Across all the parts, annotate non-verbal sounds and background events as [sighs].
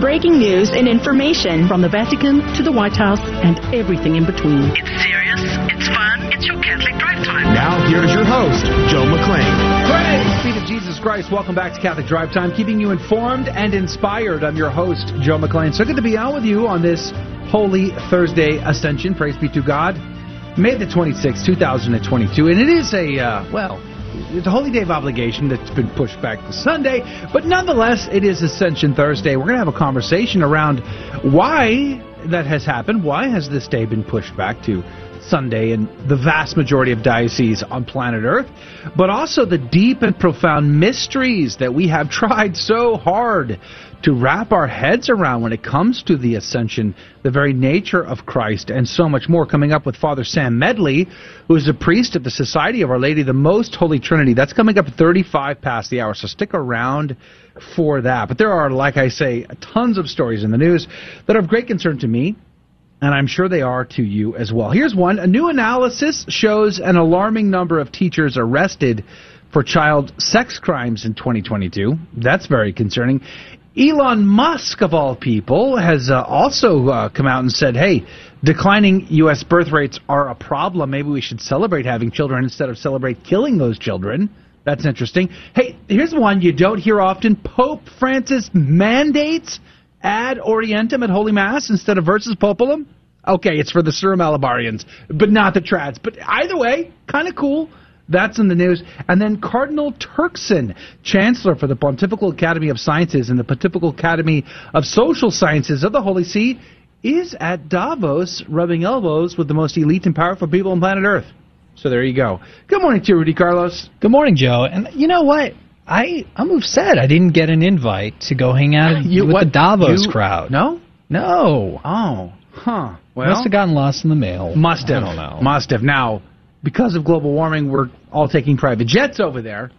breaking news and information from the Vatican to the White House and everything in between. It's serious, it's fun, it's your Catholic Drive Time. Now, here's your host, Joe McClane. Praise be to Jesus Christ. Welcome back to Catholic Drive Time, keeping you informed and inspired. I'm your host, Joe McClane. So good to be on with you on this Holy Thursday Ascension. Praise be to God. May the 26th, 2022. And it is a, uh, well, it's a holy day of obligation that's been pushed back to Sunday, but nonetheless, it is Ascension Thursday. We're going to have a conversation around why that has happened. Why has this day been pushed back to Sunday in the vast majority of dioceses on planet Earth, but also the deep and profound mysteries that we have [laughs] tried so hard to wrap our heads around when it comes to the ascension, the very nature of Christ, and so much more. Coming up with Father Sam Medley, who is a priest of the Society of Our Lady, the Most Holy Trinity. That's coming up at 35 past the hour, so stick around for that. But there are, like I say, tons of stories in the news that are of great concern to me and I'm sure they are to you as well. Here's one. A new analysis shows an alarming number of teachers arrested for child sex crimes in 2022. That's very concerning. Elon Musk, of all people, has uh, also uh, come out and said, hey, declining U.S. birth rates are a problem. Maybe we should celebrate having children instead of celebrate killing those children. That's interesting. Hey, here's one you don't hear often. Pope Francis mandates ad orientem at Holy Mass instead of versus populum? Okay, it's for the Syro-Malabarians, but not the trads. But either way, kind of cool. That's in the news. And then Cardinal Turkson, Chancellor for the Pontifical Academy of Sciences and the Pontifical Academy of Social Sciences of the Holy See, is at Davos rubbing elbows with the most elite and powerful people on planet Earth. So there you go. Good morning to you, Rudy Carlos. Good morning, Joe. And you know what? I I'm upset. I didn't get an invite to go hang out [gasps] You- with what? the Davos You- crowd. No? No. Oh, huh. Well, Must have gotten lost in the mail. Must have. I don't know. Must have. Now, because of global warming, we're all taking private jets over there.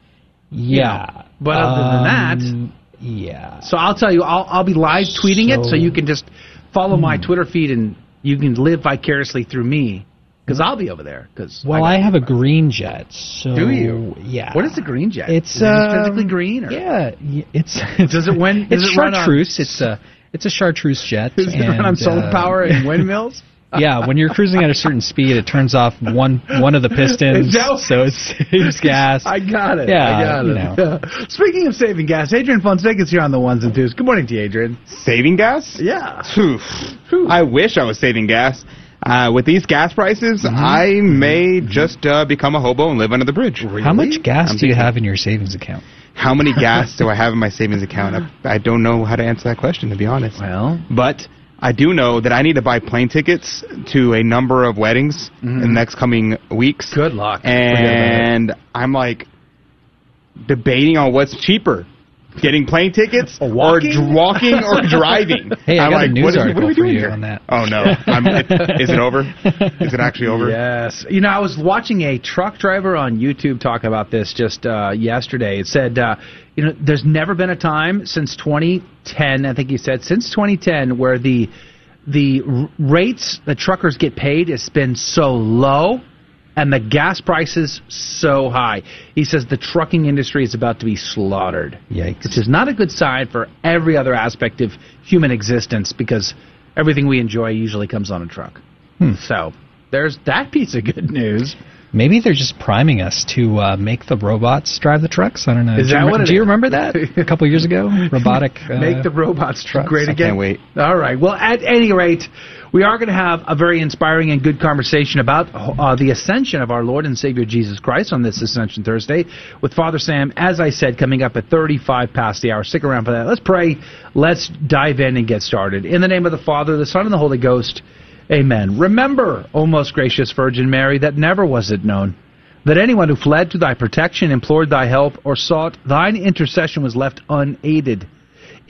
yeah. But other than that, Um, yeah. so I'll tell you, I'll, I'll be live tweeting it, so So- you can just follow my Hmm. Twitter feed and you can live vicariously through me because I'll be over there. Because Well, I have a green jet, so Do you? Yeah. What is a green jet? It's Is it um, physically green. Or? Yeah, y- it's. Does it win- does it's it run on- chartreuse. It's a. It's a chartreuse jet. Is it run on solar uh, power and [laughs] windmills? yeah, when you're cruising at a certain speed, it turns off one one of the pistons, that- so it saves [laughs] gas. I got it. Yeah, I got you it. [laughs] Speaking of saving gas, Adrian Fonseca's here on the ones and twos. Good morning to you, Adrian. Saving gas? Yeah. Phew. I wish I was saving gas. Uh, with these gas prices, I may just uh, become a hobo and live under the bridge. How much gas I'm do you have in your savings account? How many [laughs] gas do I have in my savings account? I, I don't know how to answer that question, to be honest. Well, But I do know that I need to buy plane tickets to a number of weddings in the next coming weeks. good luck. And I'm like debating on what's cheaper. Getting plane tickets Or or, walking? dr- walking or [laughs] driving? Hey, I I'm got a like, news what article are we for doing you here? on that. Oh no! It, is it over? Is it actually over? Yes. You know, I was watching a truck driver on YouTube talk about this just uh, yesterday. It said, uh, you know, there's never been a time since 2010, I think he said, since 2010, where the the r- rates that truckers get paid has been so low and the gas prices so high. He says the trucking industry is about to be slaughtered. Yikes. Which is not a good sign for every other aspect of human existence because everything we enjoy usually comes on a truck. So there's that piece of good news. Maybe they're just priming us to uh, make the robots drive the trucks. I don't know. Is do you that remem- what Do you is? remember that a couple years ago? [laughs] Robotic. Uh, Make the robots trucks. great I again. can't wait. All right. Well, at any rate, we are going to have a very inspiring and good conversation about uh, the ascension of our Lord and Savior Jesus Christ on this Ascension Thursday with Father Sam, as I said, coming up at 35 past the hour. Stick around for that. Let's pray. Let's dive in and get started. In the name of the Father, the Son, and the Holy Ghost, amen. Remember, O most gracious Virgin Mary, that never was it known that anyone who fled to thy protection, implored thy help, or sought thine intercession was left unaided.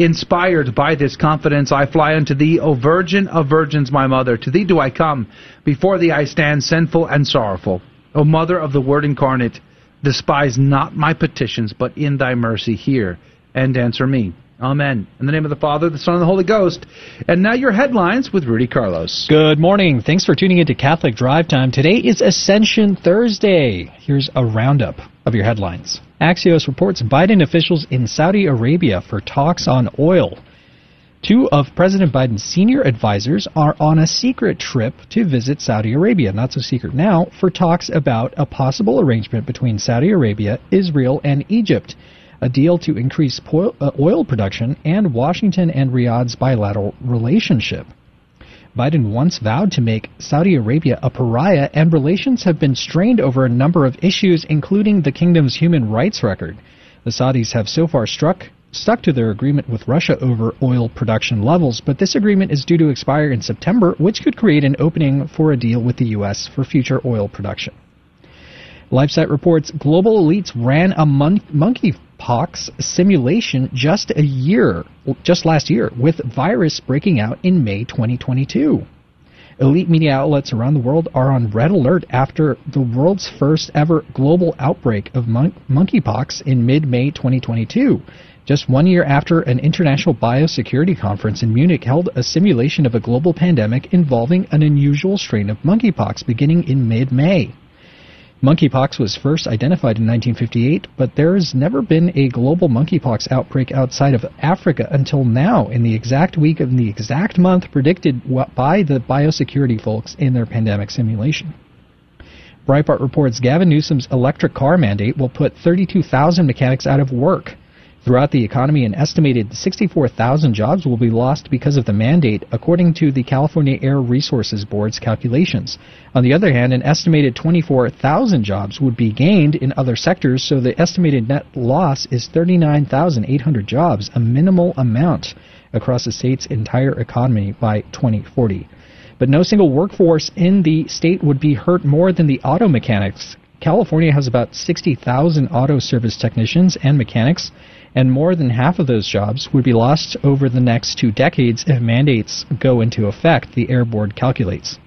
Inspired by this confidence, I fly unto thee, O Virgin of Virgins, my mother. To thee do I come. Before thee I stand sinful and sorrowful. O Mother of the Word incarnate, despise not my petitions, but in thy mercy hear and answer me. Amen. In the name of the Father, the Son, and the Holy Ghost. And now your headlines with Rudy Carlos. Good morning. Thanks for tuning into Catholic Drive Time. Today is Ascension Thursday. Here's a roundup of your headlines. Axios reports Biden officials in Saudi Arabia for talks on oil. Two of President Biden's senior advisors are on a secret trip to visit Saudi Arabia, not so secret now, for talks about a possible arrangement between Saudi Arabia, Israel, and Egypt, a deal to increase uh, oil production and Washington and Riyadh's bilateral relationship. Biden once vowed to make Saudi Arabia a pariah, and relations have been strained over a number of issues, including the kingdom's human rights record. The Saudis have so far struck stuck to their agreement with Russia over oil production levels, but this agreement is due to expire in September, which could create an opening for a deal with the U.S. for future oil production. LifeSite reports global elites ran a mon- monkeypox simulation just a year, just last year, with virus breaking out in May 2022. Elite media outlets around the world are on red alert after the world's first ever global outbreak of mon- monkeypox in mid May 2022. Just one year after an international biosecurity conference in Munich held a simulation of a global pandemic involving an unusual strain of monkeypox beginning in mid May. Monkeypox was first identified in 1958, but there has never been a global monkeypox outbreak outside of Africa until now, in the exact week of the exact month predicted by the biosecurity folks in their pandemic simulation. Breitbart reports Gavin Newsom's electric car mandate will put 32,000 mechanics out of work. Throughout the economy, an estimated 64,000 jobs will be lost because of the mandate, according to the California Air Resources Board's calculations. On the other hand, an estimated 24,000 jobs would be gained in other sectors, so the estimated net loss is 39,800 jobs, a minimal amount across the state's entire economy by 2040. But no single workforce in the state would be hurt more than the auto mechanics. California has about 60,000 auto service technicians and mechanics and more than half of those jobs would be lost over the next two decades if mandates go into effect, the Air Board calculates.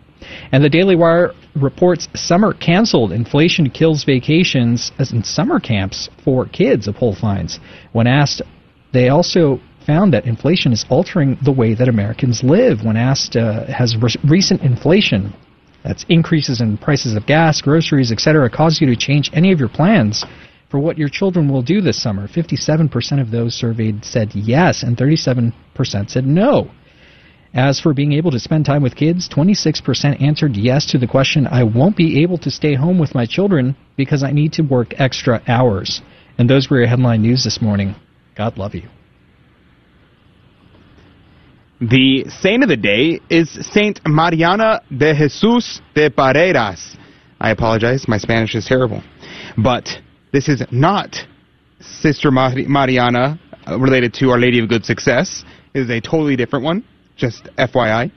And the Daily Wire reports summer canceled. Inflation kills vacations as in summer camps for kids, a poll finds. When asked, they also found that inflation is altering the way that Americans live. When asked, uh, has re- recent inflation, that's increases in prices of gas, groceries, etc., caused you to change any of your plans? For what your children will do this summer. 57% of those surveyed said yes, and 37% said no. As for being able to spend time with kids, 26% answered yes to the question, I won't be able to stay home with my children because I need to work extra hours. And those were your headline news this morning. God love you. The saint of the day is Saint Mariana de Jesus de Paredes. I apologize, my Spanish is terrible. But this is not Sister Mariana uh, related to Our Lady of Good Success. It is a totally different one, just FYI.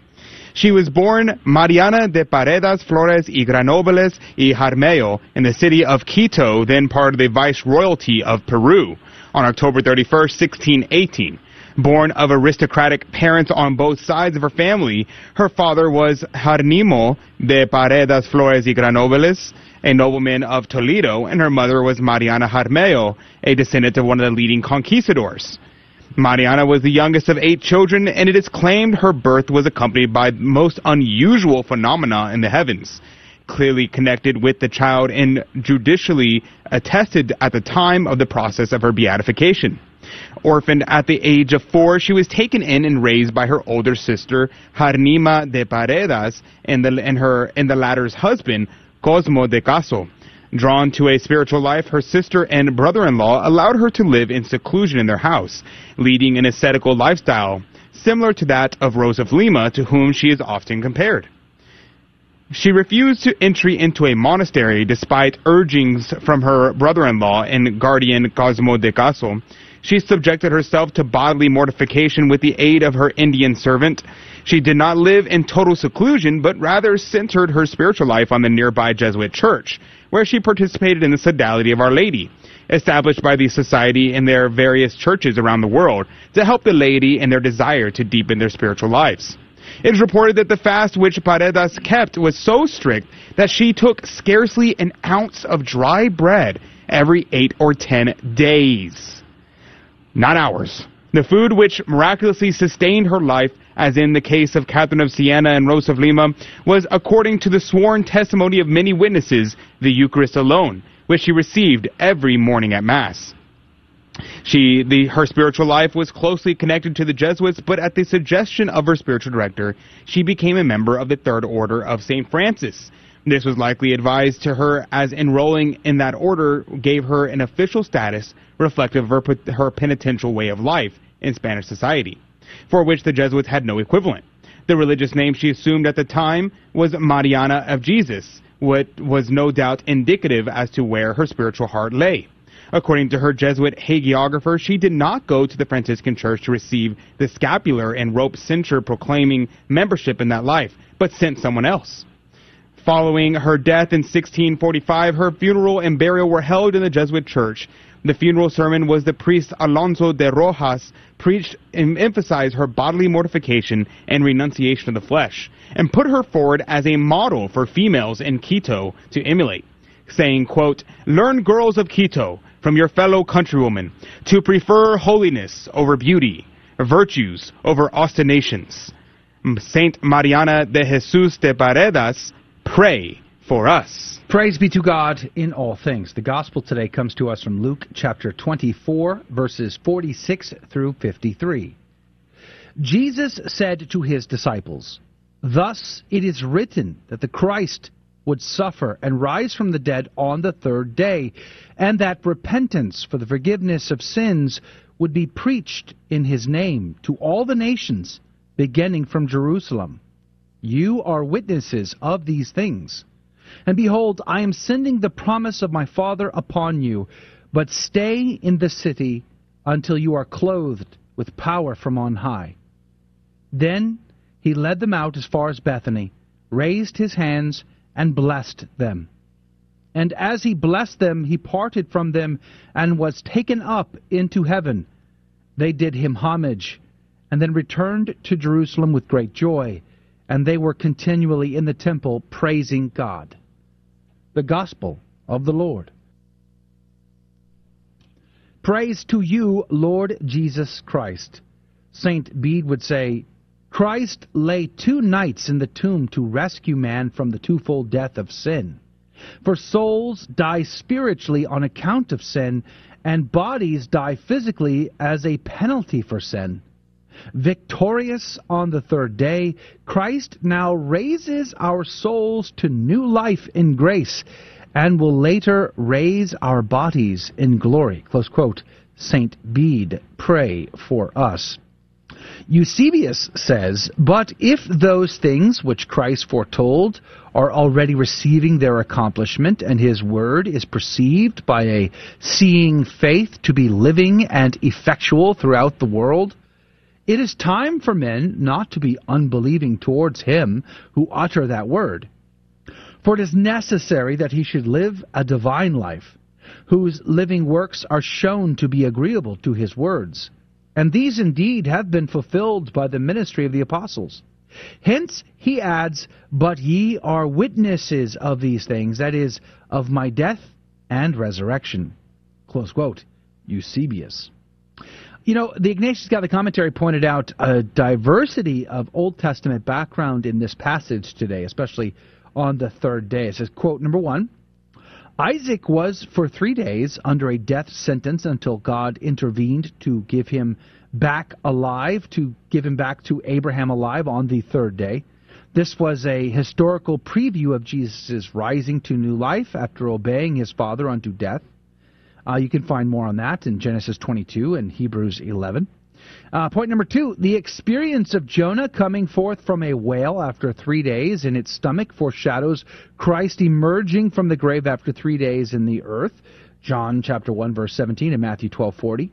She was born Mariana de Paredes Flores y Granobles y Jaramillo in the city of Quito, then part of the Viceroyalty of Peru, on October 31, 1618. Born of aristocratic parents on both sides of her family, her father was Jarnimo de Paredes Flores y Granobles, a nobleman of Toledo, and her mother was Mariana Jaramillo, a descendant of one of the leading conquistadors. Mariana was the youngest of eight children, and it is claimed her birth was accompanied by most unusual phenomena in the heavens, clearly connected with the child and judicially attested at the time of the process of her beatification. Orphaned at the age of four, she was taken in and raised by her older sister, Jarnima de Paredes, and, the, and, her, and the latter's husband, Cosmo de Caso. Drawn to a spiritual life, her sister and brother-in-law allowed her to live in seclusion in their house, leading an ascetical lifestyle, similar to that of Rose of Lima, to whom she is often compared. She refused to entry into a monastery despite urgings from her brother-in-law and guardian Cosmo de Caso. She subjected herself to bodily mortification with the aid of her Indian servant, she did not live in total seclusion, but rather centered her spiritual life on the nearby Jesuit church, where she participated in the Sodality of Our Lady, established by the Society in their various churches around the world to help the laity in their desire to deepen their spiritual lives. It is reported that the fast which Paredes kept was so strict that she took scarcely an ounce of dry bread every eight or ten days. Not hours. The food which miraculously sustained her life as in the case of Catherine of Siena and Rose of Lima, was according to the sworn testimony of many witnesses, the Eucharist alone, which she received every morning at Mass. She, the, her spiritual life was closely connected to the Jesuits, but at the suggestion of her spiritual director, she became a member of the Third Order of St. Francis. This was likely advised to her as enrolling in that order gave her an official status reflective of her, her penitential way of life in Spanish society, for which the Jesuits had no equivalent. The religious name she assumed at the time was Mariana of Jesus, what was no doubt indicative as to where her spiritual heart lay. According to her Jesuit hagiographer, she did not go to the Franciscan Church to receive the scapular and rope cincture proclaiming membership in that life, but sent someone else. Following her death in 1645, her funeral and burial were held in the Jesuit church. The funeral sermon was the priest Alonso de Rojas preached and emphasized her bodily mortification and renunciation of the flesh, and put her forward as a model for females in Quito to emulate, saying, quote, Learn girls of Quito from your fellow countrywomen to prefer holiness over beauty, virtues over ostinations. Saint Mariana de Jesus de Paredes, pray for us. Praise be to God in all things. The gospel today comes to us from Luke chapter 24, verses 46 through 53. Jesus said to his disciples, Thus it is written that the Christ would suffer and rise from the dead on the third day, and that repentance for the forgiveness of sins would be preached in his name to all the nations, beginning from Jerusalem. You are witnesses of these things. And behold, I am sending the promise of my Father upon you, but stay in the city until you are clothed with power from on high. Then he led them out as far as Bethany, raised his hands, and blessed them. And as he blessed them, he parted from them and was taken up into heaven. They did him homage, and then returned to Jerusalem with great joy and they were continually in the temple praising God. The Gospel of the Lord. Praise to you, Lord Jesus Christ. St. Bede would say, Christ lay two nights in the tomb to rescue man from the twofold death of sin. For souls die spiritually on account of sin, and bodies die physically as a penalty for sin. Victorious on the third day, Christ now raises our souls to new life in grace and will later raise our bodies in glory. Close quote. St. Bede, pray for us. Eusebius says, But if those things which Christ foretold are already receiving their accomplishment, and his word is perceived by a seeing faith to be living and effectual throughout the world, it is time for men not to be unbelieving towards him who utter that word. For it is necessary that he should live a divine life, whose living works are shown to be agreeable to his words. And these indeed have been fulfilled by the ministry of the apostles. Hence, he adds, But ye are witnesses of these things, that is, of my death and resurrection. Eusebius. You know, the Ignatius the commentary pointed out a diversity of Old Testament background in this passage today, especially on the third day. It says, quote, number one, Isaac was for three days under a death sentence until God intervened to give him back alive, to give him back to Abraham alive on the third day. This was a historical preview of Jesus' rising to new life after obeying his father unto death. Uh, you can find more on that in Genesis 22 and Hebrews 11. Uh, point number two the experience of Jonah coming forth from a whale after three days in its stomach foreshadows Christ emerging from the grave after three days in the earth. John chapter 1 verse 17 and Matthew 12:40.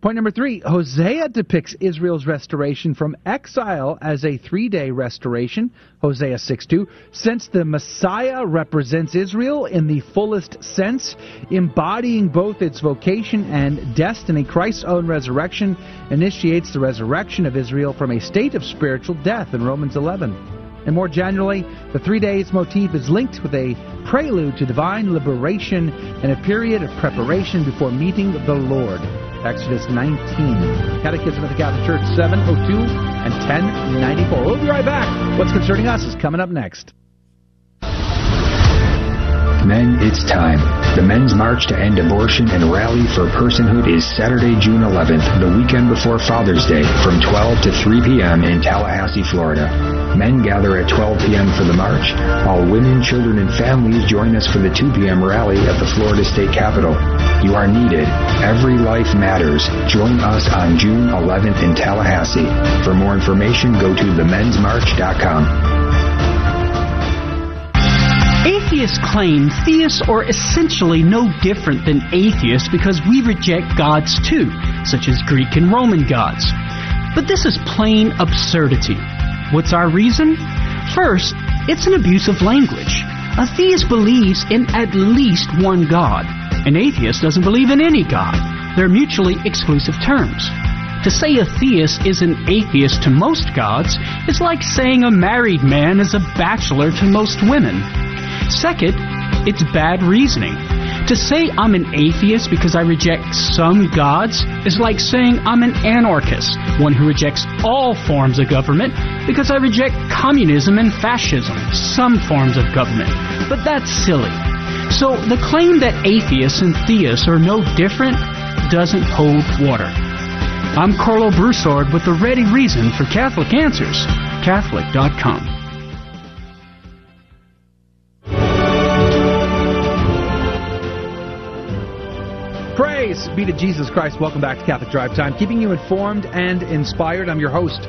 Point number three Hosea depicts Israel's restoration from exile as a three day restoration, Hosea 6 2. Since the Messiah represents Israel in the fullest sense, embodying both its vocation and destiny, Christ's own resurrection initiates the resurrection of Israel from a state of spiritual death in Romans 11. And more generally, the three days motif is linked with a prelude to divine liberation and a period of preparation before meeting the Lord. Exodus 19. Catechism of the Catholic Church 702 and 1094. We'll be right back. What's concerning us is coming up next. Men, it's time. The Men's March to End Abortion and Rally for Personhood is Saturday, June 11th, the weekend before Father's Day, from 12 to 3 p.m. in Tallahassee, Florida. Men gather at 12 p.m. for the march. All women, children, and families join us for the 2 p.m. rally at the Florida State Capitol. You are needed. Every life matters. Join us on June 11th in Tallahassee. For more information, go to themensmarch.com. Atheists claim theists are essentially no different than atheists because we reject gods too, such as Greek and Roman gods. But this is plain absurdity. What's our reason? First, it's an abuse of language. A theist believes in at least one God. An atheist doesn't believe in any God. They're mutually exclusive terms. To say a theist is an atheist to most gods is like saying a married man is a bachelor to most women. Second, it's bad reasoning. To say I'm an atheist because I reject some gods is like saying I'm an anarchist, one who rejects all forms of government because I reject communism and fascism, some forms of government. But that's silly. So the claim that atheists and theists are no different doesn't hold water. I'm Karlo Broussard with the ready reason for Catholic Answers, Catholic.com. Praise be to Jesus Christ. Welcome back to Catholic Drive Time, keeping you informed and inspired. I'm your host,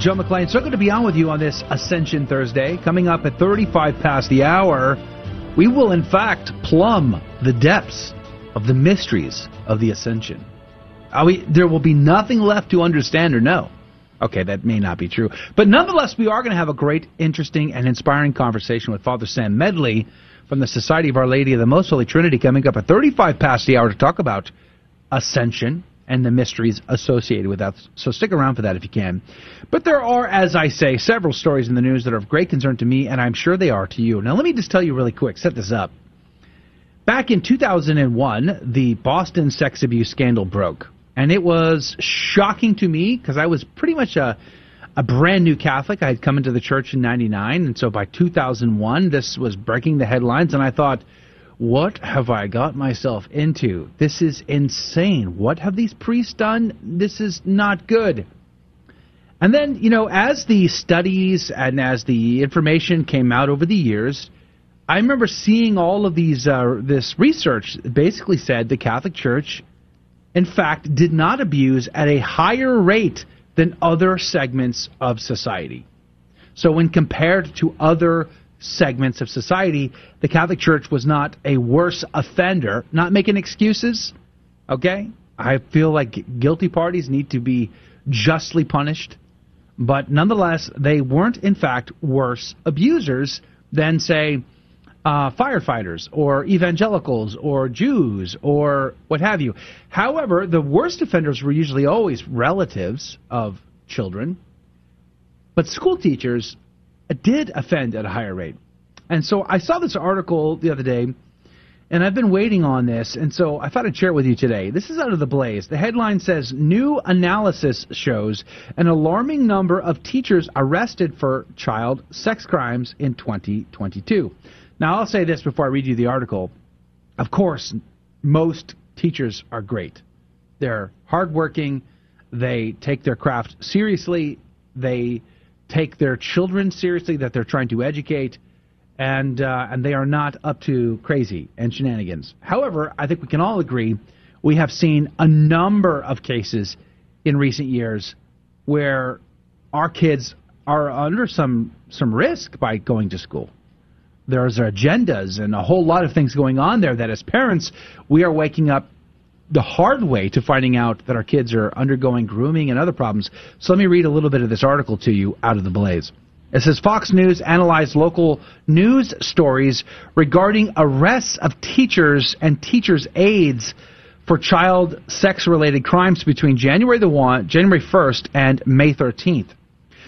Joe McClane. So good to be on with you on this Ascension Thursday. Coming up at 35 past the hour, we will in fact plumb the depths of the mysteries of the Ascension. We, there will be nothing left to understand or know. Okay, that may not be true. But nonetheless, we are going to have a great, interesting, and inspiring conversation with Father Sam Medley from the Society of Our Lady of the Most Holy Trinity coming up at 35 past the hour to talk about ascension and the mysteries associated with that. So stick around for that if you can. But there are, as I say, several stories in the news that are of great concern to me, and I'm sure they are to you. Now, let me just tell you really quick, set this up. Back in 2001, the Boston sex abuse scandal broke. And it was shocking to me because I was pretty much a a brand new Catholic. I had come into the church in 99, and so by 2001, this was breaking the headlines, and I thought, what have I got myself into? This is insane. What have these priests done? This is not good. And then, you know, as the studies and as the information came out over the years, I remember seeing all of these, uh, this research basically said the Catholic Church, in fact, did not abuse at a higher rate than other segments of society. So, when compared to other segments of society, the Catholic Church was not a worse offender, not making excuses. Okay? I feel like guilty parties need to be justly punished, but nonetheless, they weren't, in fact, worse abusers than, say, uh, firefighters or evangelicals or Jews or what have you. However, the worst offenders were usually always relatives of children, but school teachers did offend at a higher rate. And so I saw this article the other day, and I've been waiting on this, and so I thought I'd share it with you today. This is out of the Blaze. The headline says New analysis shows an alarming number of teachers arrested for child sex crimes in 2022. Now, I'll say this before I read you the article. Of course, most teachers are great. They're hardworking. They take their craft seriously. They take their children seriously that they're trying to educate, and uh, and they are not up to crazy and shenanigans. However, I think we can all agree we have seen a number of cases in recent years where our kids are under some some risk by going to school there's agendas and a whole lot of things going on there that as parents we are waking up the hard way to finding out that our kids are undergoing grooming and other problems. So let me read a little bit of this article to you out of the blaze. It says Fox News analyzed local news stories regarding arrests of teachers and teachers' aides for child sex related crimes between January the 1, January 1st and May 13th.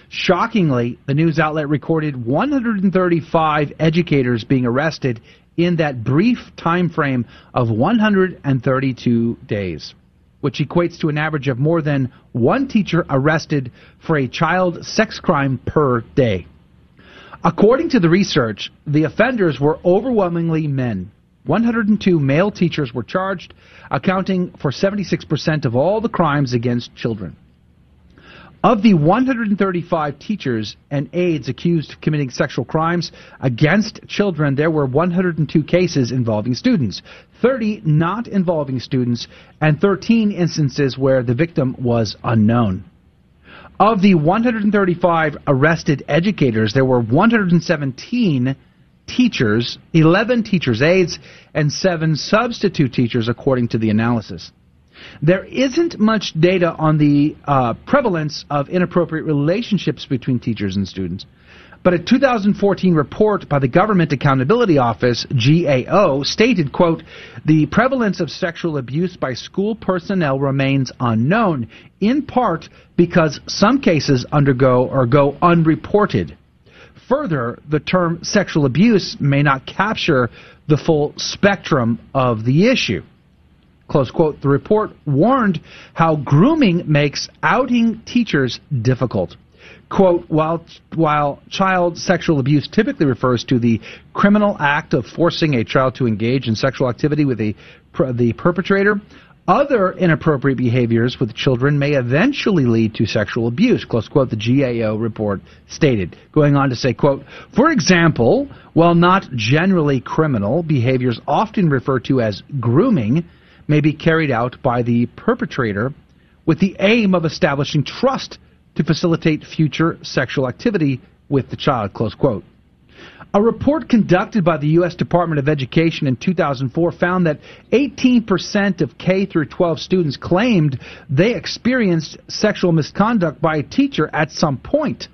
Shockingly, the news outlet recorded 135 educators being arrested in that brief time frame of 132 days, which equates to an average of more than one teacher arrested for a child sex crime per day. According to the research, the offenders were overwhelmingly men. 102 male teachers were charged, accounting for 76% of all the crimes against children. Of the 135 teachers and aides accused of committing sexual crimes against children, there were 102 cases involving students, 30 not involving students, and 13 instances where the victim was unknown. Of the 135 arrested educators, there were 117 teachers, 11 teachers' aides, and 7 substitute teachers, according to the analysis. There isn't much data on the uh, prevalence of inappropriate relationships between teachers and students. But a 2014 report by the Government Accountability Office, GAO, stated, quote, the prevalence of sexual abuse by school personnel remains unknown, in part because some cases undergo or go unreported. Further, the term sexual abuse may not capture the full spectrum of the issue. Close quote. The report warned how grooming makes outing teachers difficult. Quote, while, while child sexual abuse typically refers to the criminal act of forcing a child to engage in sexual activity with a, the perpetrator, other inappropriate behaviors with children may eventually lead to sexual abuse, close quote, the GAO report stated. Going on to say, quote, for example, while not generally criminal, behaviors often referred to as grooming may be carried out by the perpetrator with the aim of establishing trust to facilitate future sexual activity with the child. Close quote. A report conducted by the U.S. Department of Education in 2004 found that 18% of K through 12 students claimed they experienced sexual misconduct by a teacher at some point.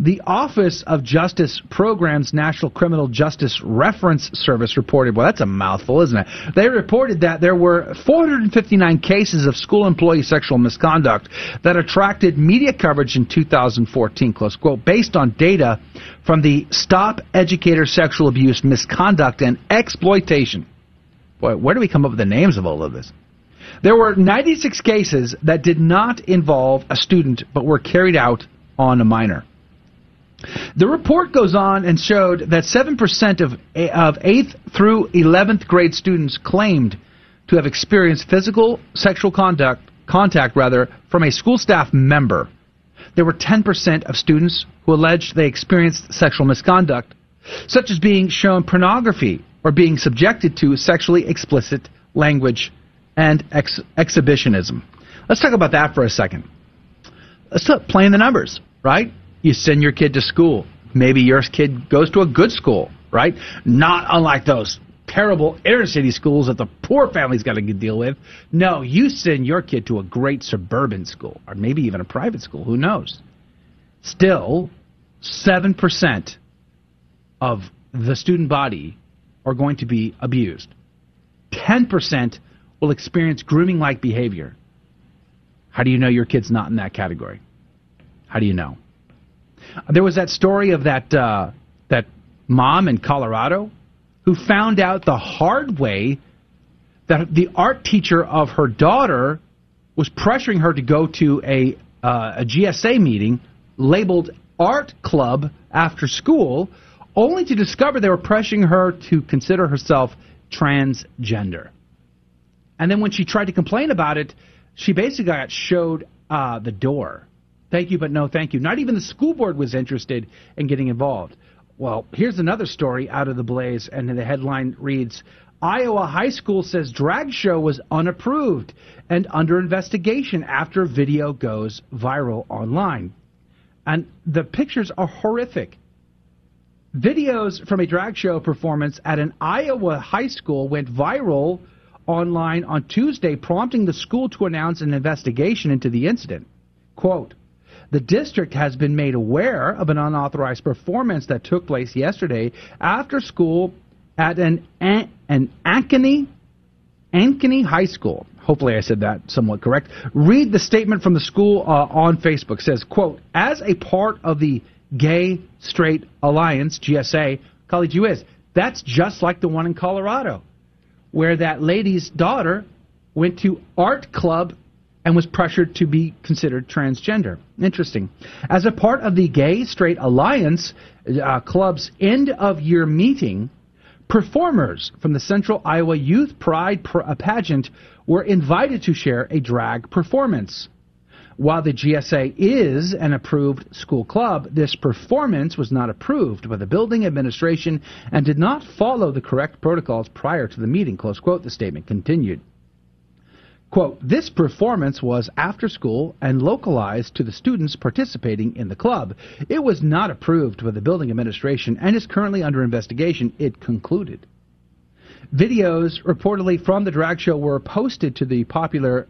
The Office of Justice Programs National Criminal Justice Reference Service reported, well, that's a mouthful, isn't it? They reported that there were 459 cases of school employee sexual misconduct that attracted media coverage in 2014, close quote, based on data from the Stop Educator Sexual Abuse, Misconduct, and Exploitation. Boy, where do we come up with the names of all of this? There were 96 cases that did not involve a student but were carried out on a minor. The report goes on and showed that 7% of, of 8th through 11th grade students claimed to have experienced physical sexual conduct, contact rather, from a school staff member. There were 10% of students who alleged they experienced sexual misconduct, such as being shown pornography or being subjected to sexually explicit language and ex- exhibitionism. Let's talk about that for a second. Let's start playing the numbers, right? You send your kid to school. Maybe your kid goes to a good school, right? Not unlike those terrible inner city schools that the poor families got to deal with. No, you send your kid to a great suburban school, or maybe even a private school. Who knows? Still, 7% of the student body are going to be abused. 10% will experience grooming like behavior. How do you know your kid's not in that category? How do you know? There was that story of that uh, that mom in Colorado who found out the hard way that the art teacher of her daughter was pressuring her to go to a uh, a GSA meeting labeled art club after school, only to discover they were pressuring her to consider herself transgender. And then when she tried to complain about it, she basically got showed uh, the door. Thank you, but no thank you. Not even the school board was interested in getting involved. Well, here's another story out of the Blaze, and the headline reads Iowa High School says drag show was unapproved and under investigation after video goes viral online. And the pictures are horrific. Videos from a drag show performance at an Iowa high school went viral online on Tuesday, prompting the school to announce an investigation into the incident. Quote, the district has been made aware of an unauthorized performance that took place yesterday after school at an an Ankeny Ankeny High School. Hopefully, I said that somewhat correct. Read the statement from the school uh, on Facebook. It says, "quote As a part of the Gay Straight Alliance (GSA), College US, that's just like the one in Colorado, where that lady's daughter went to art club and was pressured to be considered transgender. Interesting. As a part of the Gay Straight Alliance uh, Club's end of year meeting, performers from the Central Iowa Youth Pride uh, pageant were invited to share a drag performance. While the GSA is an approved school club, this performance was not approved by the building administration and did not follow the correct protocols prior to the meeting. Close quote, the statement continued. Quote, this performance was after school and localized to the students participating in the club. It was not approved by the building administration and is currently under investigation, it concluded. Videos reportedly from the drag show were posted to the popular,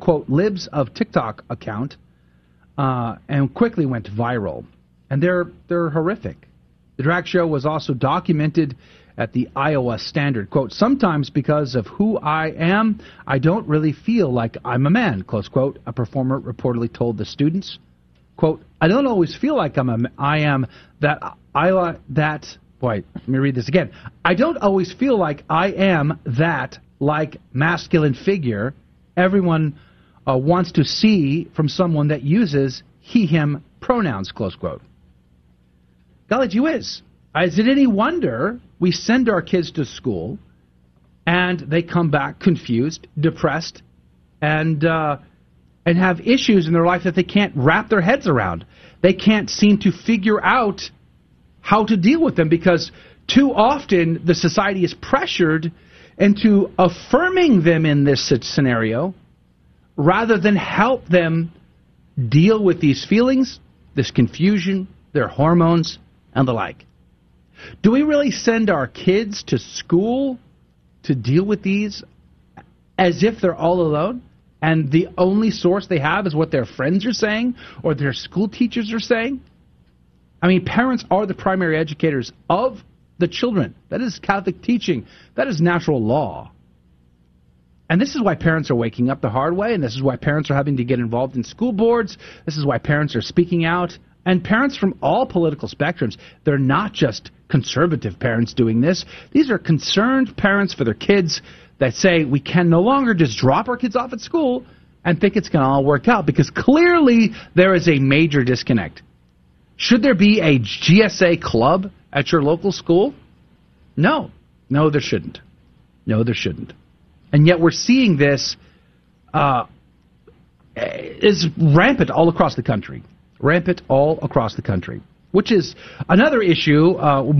quote, Libs of TikTok account uh, and quickly went viral. And they're, they're horrific. The drag show was also documented at the Iowa Standard. Quote, sometimes because of who I am, I don't really feel like I'm a man, close quote, a performer reportedly told the students. Quote, I don't always feel like I'm a, I am that, I, like that, boy, let me read this again. I don't always feel like I am that, like, masculine figure everyone uh, wants to see from someone that uses he, him pronouns, close quote. Golly gee whiz. Is it any wonder we send our kids to school and they come back confused, depressed, and uh, and have issues in their life that they can't wrap their heads around. They can't seem to figure out how to deal with them because too often the society is pressured into affirming them in this scenario rather than help them deal with these feelings, this confusion, their hormones, and the like. Do we really send our kids to school to deal with these as if they're all alone? And the only source they have is what their friends are saying or their school teachers are saying? I mean, parents are the primary educators of the children. That is Catholic teaching. That is natural law. And this is why parents are waking up the hard way, and this is why parents are having to get involved in school boards. This is why parents are speaking out. And parents from all political spectrums, they're not just conservative parents doing this. These are concerned parents for their kids that say we can no longer just drop our kids off at school and think it's going to all work out because clearly there is a major disconnect. Should there be a GSA club at your local school? No. No, there shouldn't. No, there shouldn't. And yet we're seeing this uh, is rampant all across the country rampant all across the country. Which is another issue. Uh,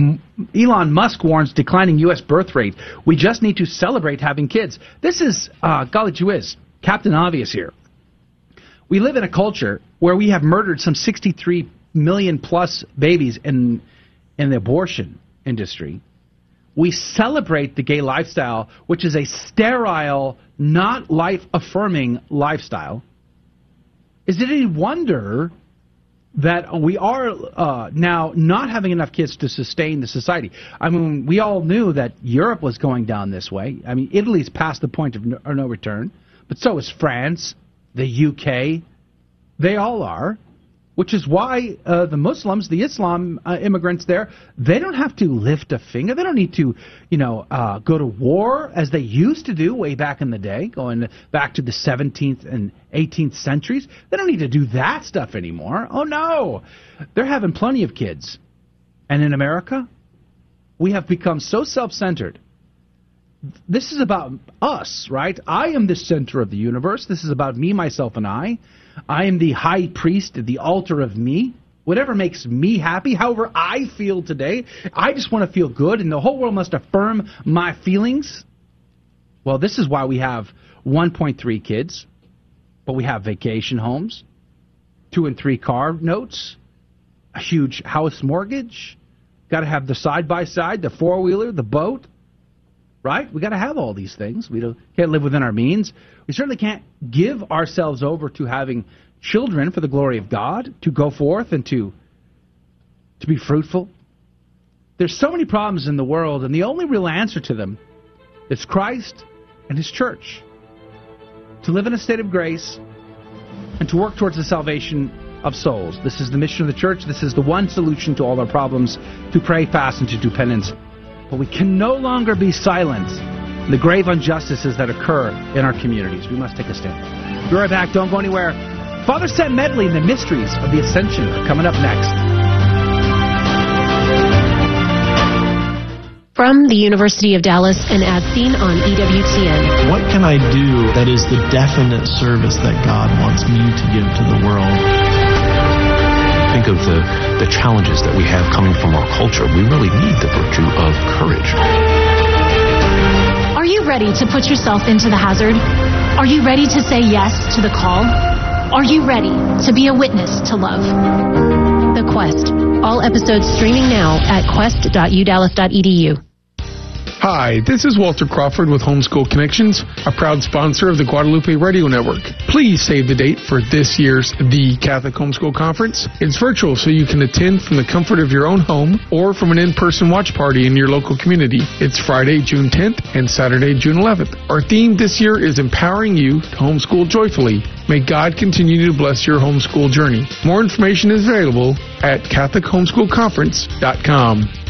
Elon Musk warns declining U.S. birth rate. We just need to celebrate having kids. This is, uh, golly whiz, Captain Obvious here. We live in a culture where we have murdered some 63 million plus babies in, in the abortion industry. We celebrate the gay lifestyle, which is a sterile, not life affirming lifestyle. Is it any wonder that we are uh, now not having enough kids to sustain the society. I mean, we all knew that Europe was going down this way. I mean, Italy's past the point of no, no return, but so is France, the UK. They all are which is why uh, the Muslims, the Islam uh, immigrants there, they don't have to lift a finger. They don't need to, you know, uh, go to war as they used to do way back in the day, going back to the 17th and 18th centuries. They don't need to do that stuff anymore. Oh no, they're having plenty of kids. And in America, we have become so self-centered. This is about us, right? I am the center of the universe. This is about me, myself, and I. I am the high priest at the altar of me. Whatever makes me happy, however I feel today, I just want to feel good, and the whole world must affirm my feelings. Well, this is why we have 1.3 kids, but we have vacation homes, two and three car notes, a huge house mortgage. Got to have the side by side, the four wheeler, the boat, right? We got to have all these things. We don't, can't live within our means. We certainly can't give ourselves over to having children for the glory of God, to go forth and to to be fruitful. There's so many problems in the world, and the only real answer to them is Christ and His church. To live in a state of grace and to work towards the salvation of souls. This is the mission of the church. This is the one solution to all our problems to pray, fast, and to do penance. But we can no longer be silent. The grave injustices that occur in our communities. We must take a stand. Be right back. Don't go anywhere. Father Sam Medley and the mysteries of the Ascension are coming up next. From the University of Dallas and as seen on E EWTN. What can I do that is the definite service that God wants me to give to the world? Think of the, the challenges that we have coming from our culture. We really need the virtue of courage. Are you ready to put yourself into the hazard? Are you ready to say yes to the call? Are you ready to be a witness to love? The Quest. All episodes streaming now at quest.udallas.edu. Hi, this is Walter Crawford with Homeschool Connections, a proud sponsor of the Guadalupe Radio Network. Please save the date for this year's The Catholic Homeschool Conference. It's virtual, so you can attend from the comfort of your own home or from an in-person watch party in your local community. It's Friday, June 10th and Saturday, June 11th. Our theme this year is empowering you to homeschool joyfully. May God continue to bless your homeschool journey. More information is available at CatholicHomeschoolConference.com.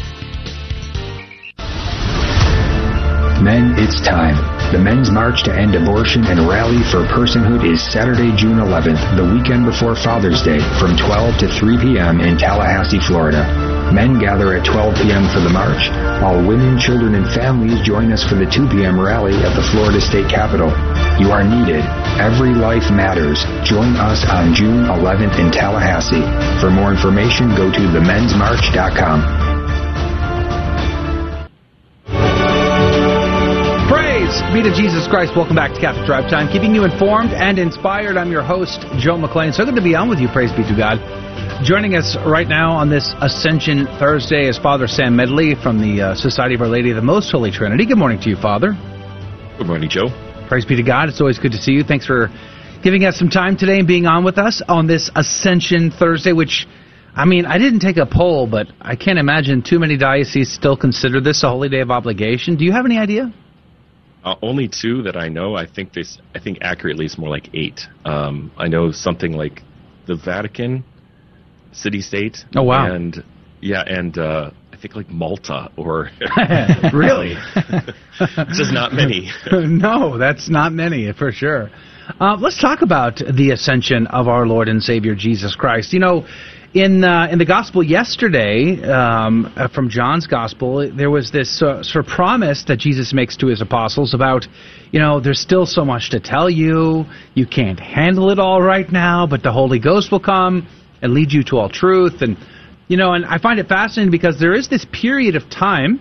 Men, it's time. The Men's March to End Abortion and Rally for Personhood is Saturday, June 11th, the weekend before Father's Day, from 12 to 3 p.m. in Tallahassee, Florida. Men gather at 12 p.m. for the march, while women, children, and families join us for the 2 p.m. rally at the Florida State Capitol. You are needed. Every life matters. Join us on June 11th in Tallahassee. For more information, go to themensmarch.com. Praise be to Jesus Christ. Welcome back to Catholic Drive Time, keeping you informed and inspired. I'm your host, Joe McClane. So good to be on with you. Praise be to God. Joining us right now on this Ascension Thursday is Father Sam Medley from the uh, Society of Our Lady of the Most Holy Trinity. Good morning to you, Father. Good morning, Joe. Praise be to God. It's always good to see you. Thanks for giving us some time today and being on with us on this Ascension Thursday, which, I mean, I didn't take a poll, but I can't imagine too many dioceses still consider this a holy day of obligation. Do you have any idea? Uh, only two that I know. I think this. I think accurately it's more like eight. Um, I know something like the Vatican, city state. Oh, wow. And yeah, and uh, I think like Malta or [laughs] [laughs] really, just not many. [laughs] no, that's not many for sure. Uh, let's talk about the ascension of our Lord and Savior Jesus Christ. You know, in uh, in the gospel yesterday, um, uh, from John's gospel, there was this uh, sort of promise that Jesus makes to his apostles about, you know, there's still so much to tell you. You can't handle it all right now, but the Holy Ghost will come and lead you to all truth. And you know, and I find it fascinating because there is this period of time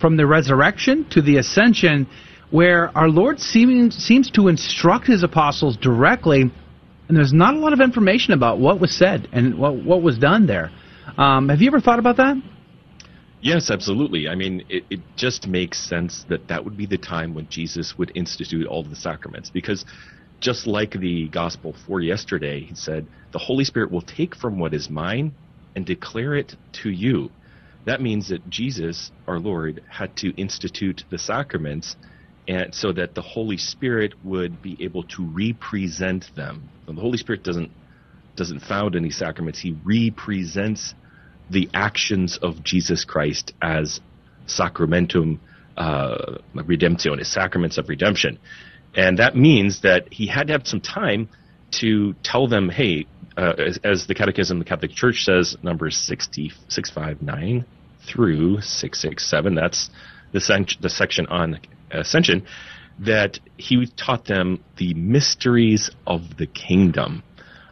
from the resurrection to the ascension where our Lord seems seems to instruct his apostles directly and there's not a lot of information about what was said and what what was done there. Um, have you ever thought about that? Yes, absolutely. I mean, it, it just makes sense that that would be the time when Jesus would institute all the sacraments, because just like the gospel for yesterday, he said, "The Holy Spirit will take from what is mine and declare it to you." That means that Jesus, our Lord, had to institute the sacraments and so that the Holy Spirit would be able to represent them. the Holy Spirit doesn't doesn't found any sacraments; he represents the actions of Jesus Christ as sacramentum uh, redemptionis, sacraments of redemption, and that means that he had to have some time to tell them, hey. Uh, as, as the Catechism of the Catholic Church says, numbers 60, 659 through 667, that's the, sec- the section on ascension that he taught them the mysteries of the kingdom.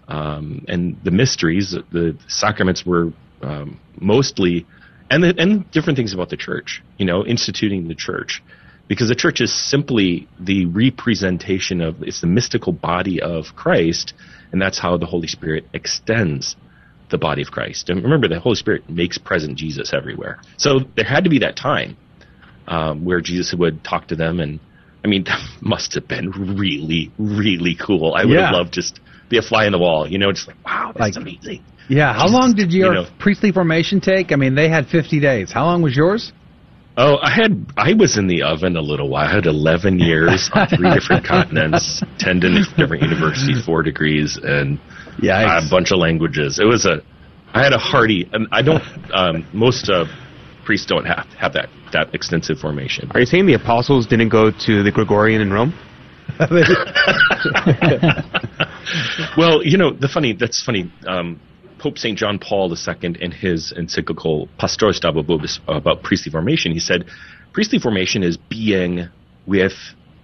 Um, and the mysteries the sacraments were um, mostly and the, and different things about the church you know instituting the church. Because the church is simply the representation of it's the mystical body of Christ and that's how the Holy Spirit extends the body of Christ. And remember the Holy Spirit makes present Jesus everywhere. So there had to be that time um, where Jesus would talk to them. And I mean, [laughs] that must have been really, really cool. I would Yeah. have loved just be a fly in the wall, you know, just like, wow, that's Like- amazing. Yeah. How Jesus, long did your you know. priestly formation take? I mean, they had 50 days. How long was yours? Oh, I had I was in the oven a little while. I had 11 years on three different [laughs] continents, 10 different universities, four degrees, and Yikes. a bunch of languages. It was a I had a hearty, and I don't. Um, most uh, priests don't have have that that extensive formation. Are you saying the apostles didn't go to the Gregorian in Rome? [laughs] well, you know, the funny that's funny. Um, Pope St. John Paul II, in his encyclical Pastores Dabo Vobis about priestly formation, he said, priestly formation is being with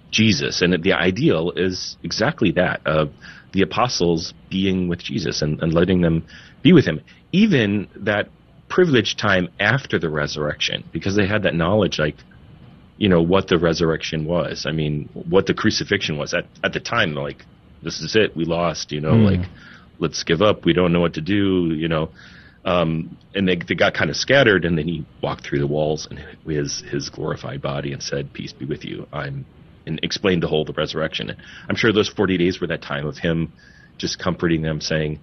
Jesus, and the ideal is exactly that of the apostles being with Jesus and, and letting them be with him. Even that privileged time after the resurrection, because they had that knowledge, like, you know, what the resurrection was. I mean, what the crucifixion was at, at the time, like, this is it, we lost, you know, mm. like, let's give up. We don't know what to do, you know. Um, and they, they got kind of scattered, and then he walked through the walls and his his glorified body and said, "Peace be with you." I'm and explained the whole of the resurrection. I'm sure those 40 days were that time of him just comforting them, saying,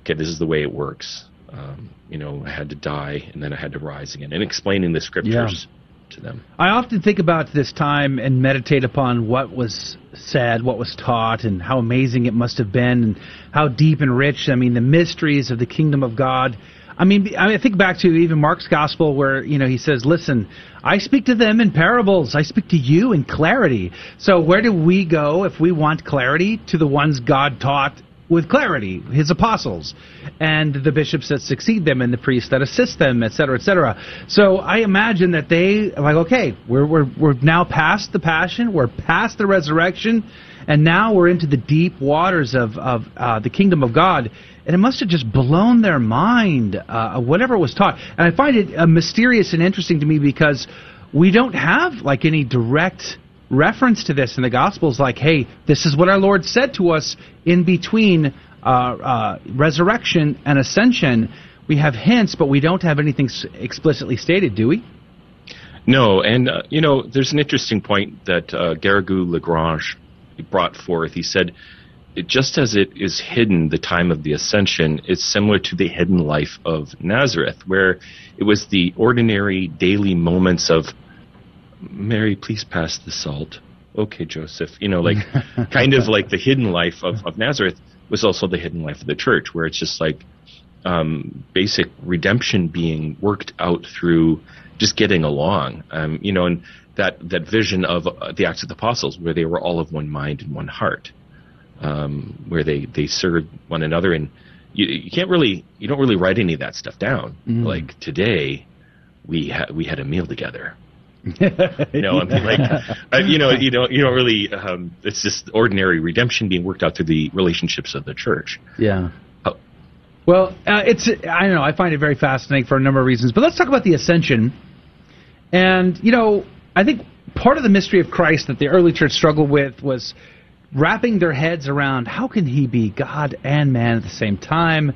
"Okay, this is the way it works. Um, you know, I had to die and then I had to rise again," and explaining the scriptures. Yeah to them. I often think about this time and meditate upon what was said, what was taught, and how amazing it must have been, and how deep and rich. I mean, the mysteries of the kingdom of God. I mean, I think back to even Mark's gospel where, you know, he says, listen, I speak to them in parables. I speak to you in clarity. So where do we go if we want clarity? To the ones God taught with clarity, his apostles, and the bishops that succeed them, and the priests that assist them, etc., etc. So I imagine that they like, okay, we're we're we're now past the passion, we're past the resurrection, and now we're into the deep waters of of uh, the kingdom of God. And it must have just blown their mind, uh, whatever was taught. And I find it uh, mysterious and interesting to me because we don't have like any direct reference to this in the Gospels, like, hey, this is what our Lord said to us in between uh, uh, resurrection and ascension. We have hints, but we don't have anything explicitly stated, do we? No, and uh, you know, there's an interesting point that uh, Garrigou Lagrange brought forth. He said, just as it is hidden the time of the ascension, it's similar to the hidden life of Nazareth, where it was the ordinary daily moments of Mary, please pass the salt. Okay, Joseph. You know, like [laughs] kind of like the hidden life of, of Nazareth was also the hidden life of the church, where it's just like um, basic redemption being worked out through just getting along. Um, you know, and that that vision of uh, the Acts of the Apostles, where they were all of one mind and one heart, um, where they they served one another, and you, you can't really you don't really write any of that stuff down. Mm. Like today, we ha- we had a meal together [laughs] you know, I mean, like, uh, you know, you don't, you don't really. Um, it's just ordinary redemption being worked out through the relationships of the church. Yeah. Oh. Well, uh, it's I don't know. I find it very fascinating for a number of reasons. But let's talk about the ascension. And you know, I think part of the mystery of Christ that the early church struggled with was wrapping their heads around how can he be God and man at the same time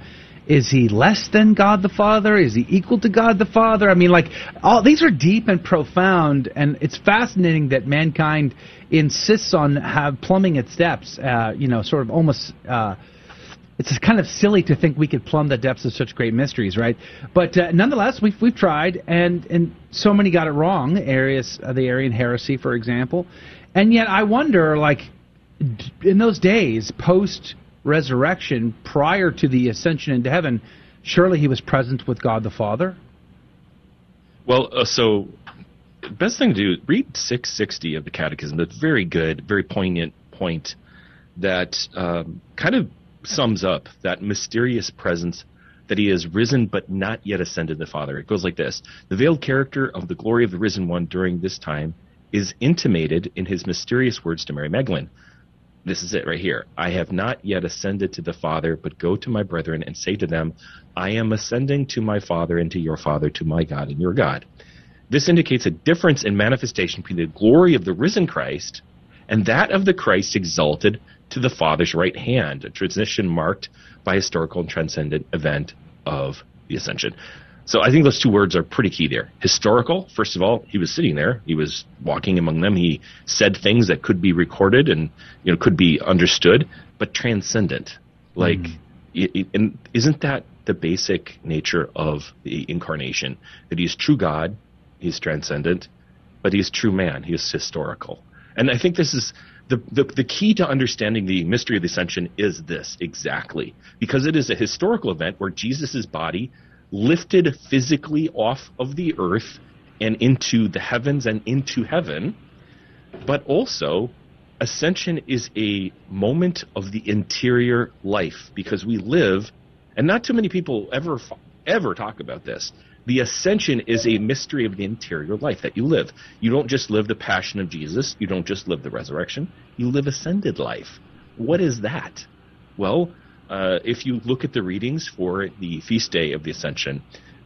is he less than God the Father? Is he equal to God the Father? I mean, like, all these are deep and profound, and it's fascinating that mankind insists on have plumbing its depths. Uh, you know, sort of almost. Uh, it's kind of silly to think we could plumb the depths of such great mysteries, right? But uh, nonetheless, we've we've tried, and and so many got it wrong. Arius, uh, the Arian heresy, for example, and yet I wonder, like, in those days post resurrection prior to the ascension into heaven, surely he was present with God the Father? Well, uh, so best thing to do read 660 of the Catechism. That's very good, very poignant point that um, kind of sums up that mysterious presence that he has risen but not yet ascended the Father. It goes like this The veiled character of the glory of the risen one during this time is intimated in his mysterious words to Mary Magdalene. This is it right here. I have not yet ascended to the Father, but go to my brethren and say to them, I am ascending to my Father and to your Father, to my God and your God. This indicates a difference in manifestation between the glory of the risen Christ and that of the Christ exalted to the Father's right hand, a transition marked by historical and transcendent event of the ascension. So I think those two words are pretty key there. Historical, first of all, he was sitting there, he was walking among them, he said things that could be recorded and you know could be understood, but transcendent. Like, mm. it, and isn't that the basic nature of the incarnation? That he is true God, he's transcendent, but he is true man, he is historical. And I think this is the, the, the key to understanding the mystery of the ascension is this exactly because it is a historical event where Jesus' body lifted physically off of the earth and into the heavens and into heaven, but also ascension is a moment of the interior life because we live, and not too many people ever ever talk about this. The ascension is a mystery of the interior life that you live. You don't just live the passion of Jesus. You don't just live the resurrection. You live ascended life. What is that? Well, uh, if you look at the readings for the feast day of the Ascension,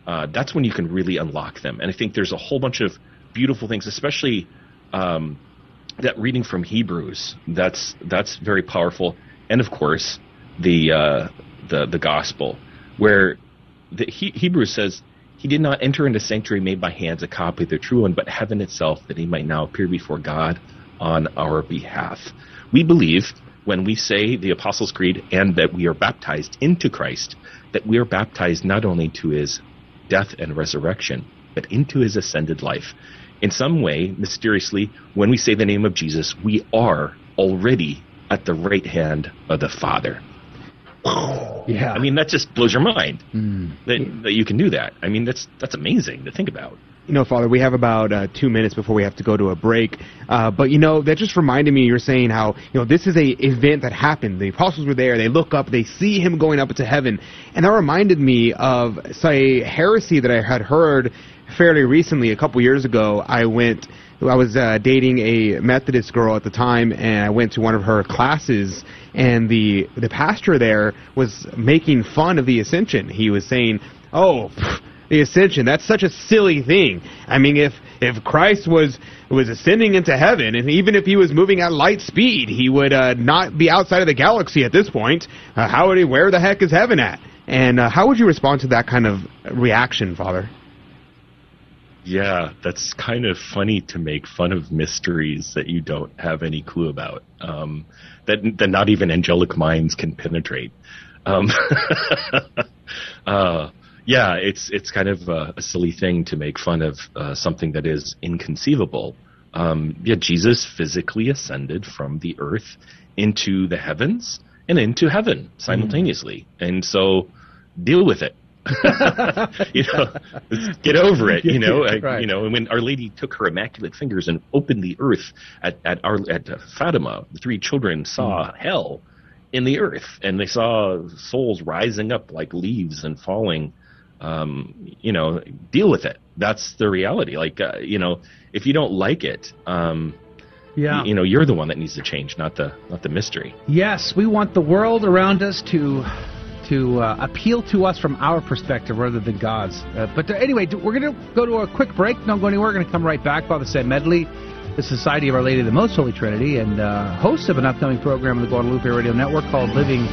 uh, that's when you can really unlock them. And I think there's a whole bunch of beautiful things, especially um, that reading from Hebrews. That's that's very powerful. And of course, the uh, the the gospel, where the he, Hebrews says he did not enter into sanctuary made by hands, a copy of the true one, but heaven itself, that he might now appear before God on our behalf. We believe when we say the Apostles' Creed and that we are baptized into Christ, that we are baptized not only to his death and resurrection, but into his ascended life. In some way, mysteriously, when we say the name of Jesus, we are already at the right hand of the Father. Yeah. I mean, that just blows your mind Mm. that, that you can do that. I mean, that's that's amazing to think about. You know, Father, we have about uh, two minutes before we have to go to a break. Uh, but you know, that just reminded me. You're saying how you know this is a event that happened. The apostles were there. They look up. They see him going up to heaven, and that reminded me of say heresy that I had heard fairly recently. A couple years ago, I went. I was uh, dating a Methodist girl at the time, and I went to one of her classes, and the the pastor there was making fun of the Ascension. He was saying, "Oh." pff, the ascension that's such a silly thing i mean if if christ was was ascending into heaven and even if he was moving at light speed he would uh, not be outside of the galaxy at this point uh, how would he where the heck is heaven at and uh, how would you respond to that kind of reaction father Yeah, that's kind of funny to make fun of mysteries that you don't have any clue about. Um, that that not even angelic minds can penetrate. Um, [laughs] uh, yeah, it's it's kind of a, a silly thing to make fun of uh, something that is inconceivable. Um, yeah, Jesus physically ascended from the earth into the heavens and into heaven simultaneously, and so deal with it. [laughs] you know, [laughs] get over it. You know, [laughs] Right. you know. And when Our Lady took her immaculate fingers and opened the earth at at our at Fatima, the three children saw hell in the earth, and they saw souls rising up like leaves and falling. Um, you know, deal with it. That's the reality. Like, uh, you know, if you don't like it, um, Yeah. y- you know, you're the one that needs to change, not the not the mystery. Yes, we want the world around us to to uh, appeal to us from our perspective rather than God's. Uh, but uh, anyway, we're going to go to a quick break. Don't go anywhere. We're going to come right back. Father Sam Medley, the Society of Our Lady of the Most Holy Trinity, and uh, host of an upcoming program on the Guadalupe Radio Network called Living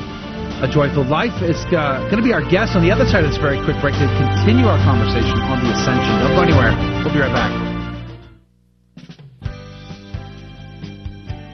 a Joyful Life, is uh, going to be our guest on the other side of this very quick break to continue our conversation on the Ascension. Don't go anywhere. We'll be right back.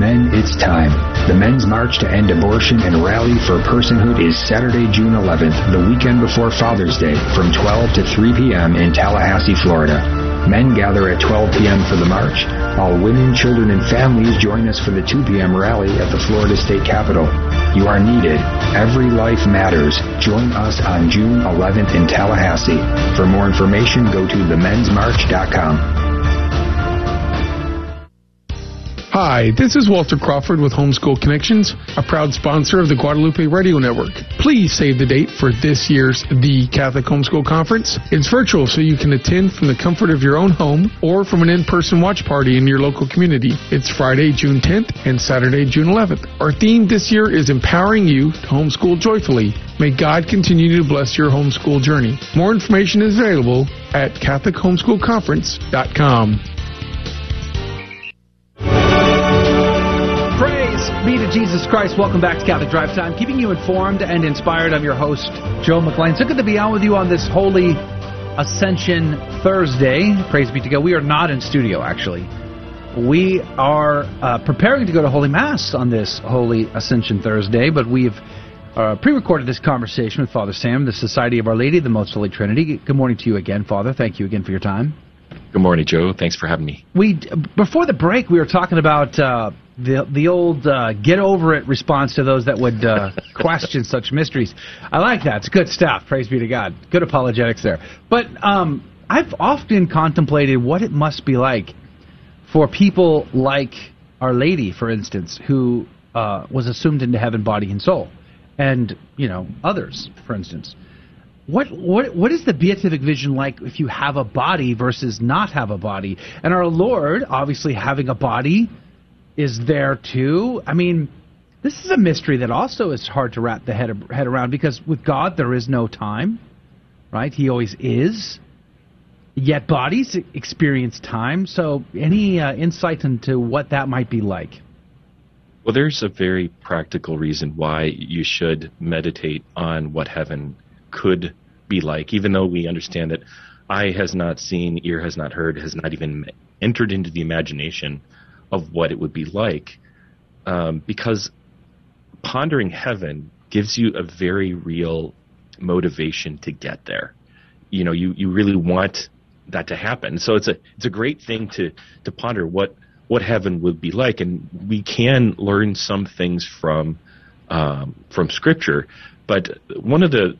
Men, it's time. The Men's March to End Abortion and Rally for Personhood is Saturday, June 11th, the weekend before Father's Day, from 12 to 3 p.m. in Tallahassee, Florida. Men gather at 12 p.m. for the march. All women, children, and families join us for the 2 p.m. rally at the Florida State Capitol. You are needed. Every life matters. Join us on June 11th in Tallahassee. For more information, go to themensmarch.com. Hi, this is Walter Crawford with Homeschool Connections, a proud sponsor of the Guadalupe Radio Network. Please save the date for this year's The Catholic Homeschool Conference. It's virtual, so you can attend from the comfort of your own home or from an in-person watch party in your local community. It's Friday, June 10th and Saturday, June 11th. Our theme this year is empowering you to homeschool joyfully. May God continue to bless your homeschool journey. More information is available at CatholicHomeschoolConference.com. be to Jesus Christ. Welcome back to Catholic Drive Time, keeping you informed and inspired. I'm your host, Joe McClane. So good to be on with you on this holy Ascension Thursday. Praise be to God. We are not in studio, actually. We are uh, preparing to go to Holy Mass on this Holy Ascension Thursday, but we've uh, pre-recorded this conversation with Father Sam, the Society of Our Lady the Most Holy Trinity. Good morning to you again, Father. Thank you again for your time. Good morning, Joe. Thanks for having me. We before the break, we were talking about uh, the the old uh, "get over it" response to those that would uh, [laughs] question such mysteries. I like that. It's good stuff. Praise be to God. Good apologetics there. But um, I've often contemplated what it must be like for people like Our Lady, for instance, who uh, was assumed into heaven, body and soul, and you know others, for instance. What what what is the beatific vision like if you have a body versus not have a body? And our Lord, obviously having a body, is there too. I mean, this is a mystery that also is hard to wrap the head head around because with God there is no time, right? He always is. Yet bodies experience time. So, any uh, insight into what that might be like? Well, there's a very practical reason why you should meditate on what heaven could be like, even though we understand that eye has not seen, ear has not heard, has not even entered into the imagination of what it would be like. Um, because pondering heaven gives you a very real motivation to get there. You know, you, you really want that to happen. So it's a it's a great thing to to ponder what what heaven would be like, and we can learn some things from um, from Scripture. But one of the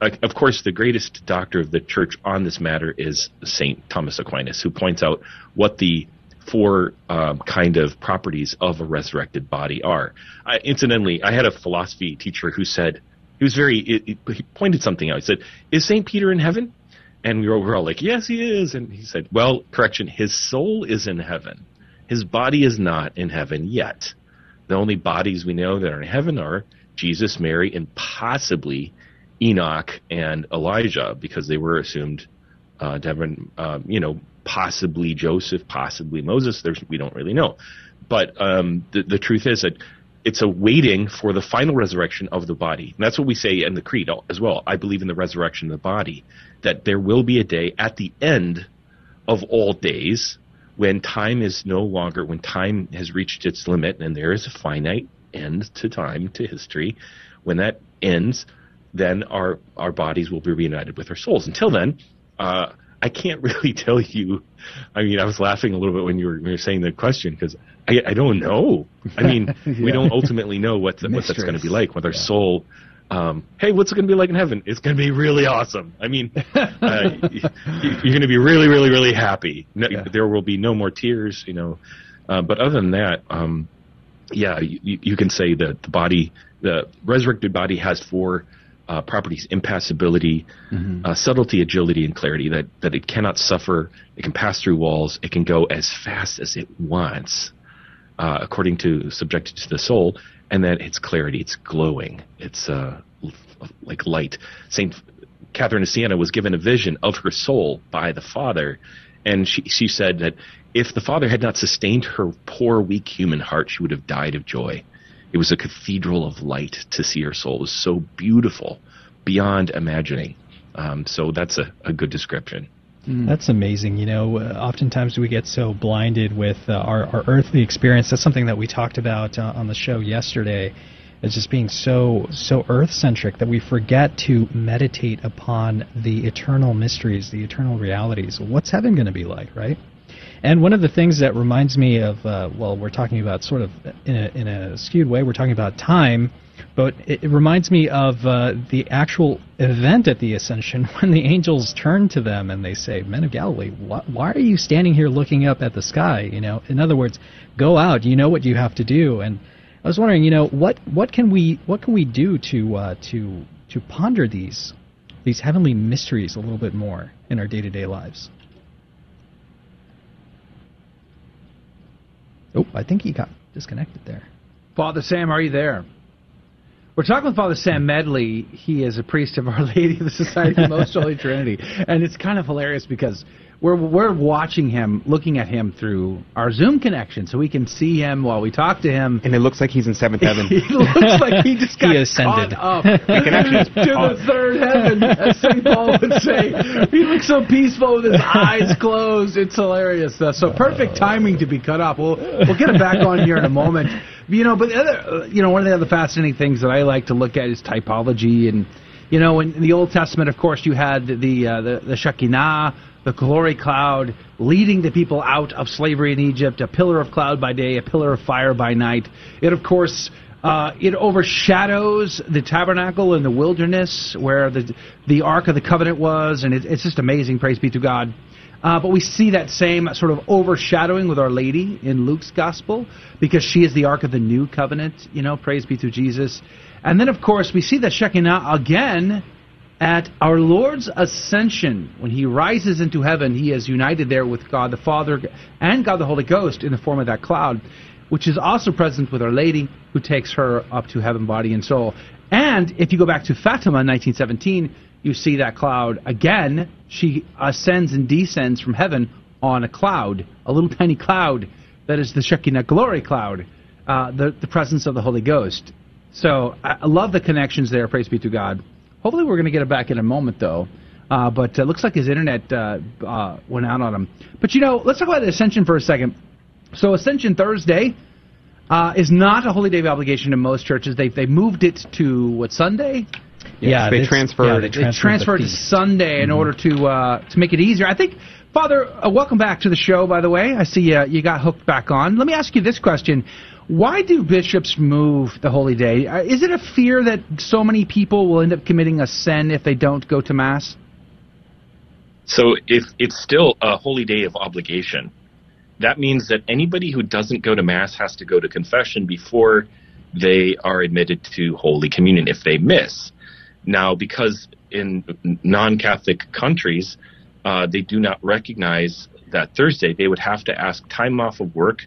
of course, the greatest doctor of the church on this matter is Saint Thomas Aquinas, who points out what the four um, kind of properties of a resurrected body are. I, incidentally, I had a philosophy teacher who said he was very he pointed something out. He said, "Is Saint Peter in heaven?" And we were, we were all like, "Yes, he is." And he said, "Well, correction, his soul is in heaven. His body is not in heaven yet. The only bodies we know that are in heaven are Jesus, Mary, and possibly." Enoch and Elijah because they were assumed uh, to have been, um, you know, possibly Joseph, possibly Moses. There's, we don't really know. But um, the, the truth is that it's a waiting for the final resurrection of the body. And that's what we say in the Creed as well. I believe in the resurrection of the body, that there will be a day at the end of all days when time is no longer, when time has reached its limit and there is a finite end to time, to history. When that ends, then our our bodies will be reunited with our souls. Until then, uh, I can't [laughs] really tell you. I mean, I was laughing a little bit when you were, when you were saying the question because I, I don't know. I mean, yeah. [laughs] we don't ultimately know what the, what that's going to be like our yeah. soul. Um, hey, what's it going to be like in heaven? It's going to be really awesome. I mean, [laughs] uh, you're going to be really, really, really happy. No, yeah. There will be no more tears, you know. Uh, but other than that, um, yeah, you, you can say that the body, the resurrected body, has four uh, properties impassibility, mm-hmm. uh, subtlety, agility, and clarity. That that it cannot suffer. It can pass through walls. It can go as fast as it wants, uh, according to subjected to the soul. And that its clarity. It's glowing. It's uh, like light. Saint Catherine of Siena was given a vision of her soul by the Father, and she she said that if the Father had not sustained her poor, weak human heart, she would have died of joy. It was a cathedral of light to see her soul. It was so beautiful beyond imagining. Um, so that's a, a good description. Mm. That's amazing. You know, uh, oftentimes we get so blinded with uh, our, our earthly experience. That's something that we talked about uh, on the show yesterday. As just being so so earth centric that we forget to meditate upon the eternal mysteries, the eternal realities. What's heaven going to be like, right? And one of the things that reminds me of, uh, well, we're talking about sort of in a, in a skewed way, we're talking about time, but it, it reminds me of uh, the actual event at the Ascension [laughs] when the angels turn to them and they say, Men of Galilee, wh- why are you standing here looking up at the sky? You know, in other words, go out. You know what you have to do. And I was wondering, you know, what what can we what can we do to uh, to to ponder these these heavenly mysteries a little bit more in our day to day lives? Oh, I think he got disconnected there. Father Sam, are you there? We're talking with Father Sam Medley. He is a priest of Our Lady of the Society of the Most Holy [laughs] Trinity. And it's kind of hilarious because we're we're watching him, looking at him through our Zoom connection, so we can see him while we talk to him. And it looks like he's in seventh [laughs] heaven. he looks like he just [laughs] got He ascended. caught up He can actually just to the third heaven, as St. Paul would say. He looks so peaceful with his eyes closed. It's hilarious. Uh, so perfect timing to be cut off. We'll we'll get him back on here in a moment. You know, but the other, uh, you know, one of the other fascinating things that I like to look at is typology, and you know, in, in the Old Testament, of course, you had the uh, the, the Shekinah, the glory cloud, leading the people out of slavery in Egypt, a pillar of cloud by day, a pillar of fire by night. It, of course. Uh, it overshadows the tabernacle in the wilderness where the the Ark of the Covenant was, and it, it's just amazing. Praise be to God. Uh, but we see that same sort of overshadowing with Our Lady in Luke's Gospel because she is the Ark of the New Covenant. You know, praise be to Jesus. And then, of course, we see the Shekinah again at our Lord's ascension. When he rises into heaven, he is united there with God the Father and God the Holy Ghost in the form of that cloud, which is also present with Our Lady, who takes her up to heaven, body, and soul. And if you go back to Fatima in 1917, you see that cloud again. She ascends and descends from heaven on a cloud, a little tiny cloud that is the Shekinah glory cloud, uh, the, the presence of the Holy Ghost. So I I love the connections there. Praise be to God. Hopefully, we're going to get it back in a moment, though. Uh, but uh, looks like his internet uh, uh, went out on him. But you know, let's talk about Ascension for a second. So Ascension Thursday uh, is not a holy day of obligation in most churches. They they moved it to what Sunday? Yeah, they transferred- yeah, they they They transferred, transferred the to feast. Sunday in order to uh, to make it easier. I think, Father, uh, welcome back to the show. By the way, I see uh, you got hooked back on. Let me ask you this question: Why do bishops move the holy day? Uh, is it a fear that so many people will end up committing a sin if they don't go to mass? So if it's still a holy day of obligation, that means that anybody who doesn't go to mass has to go to confession before they are admitted to Holy Communion if they miss. Now, because in non-Catholic countries, uh, they do not recognize that Thursday, they would have to ask time off of work.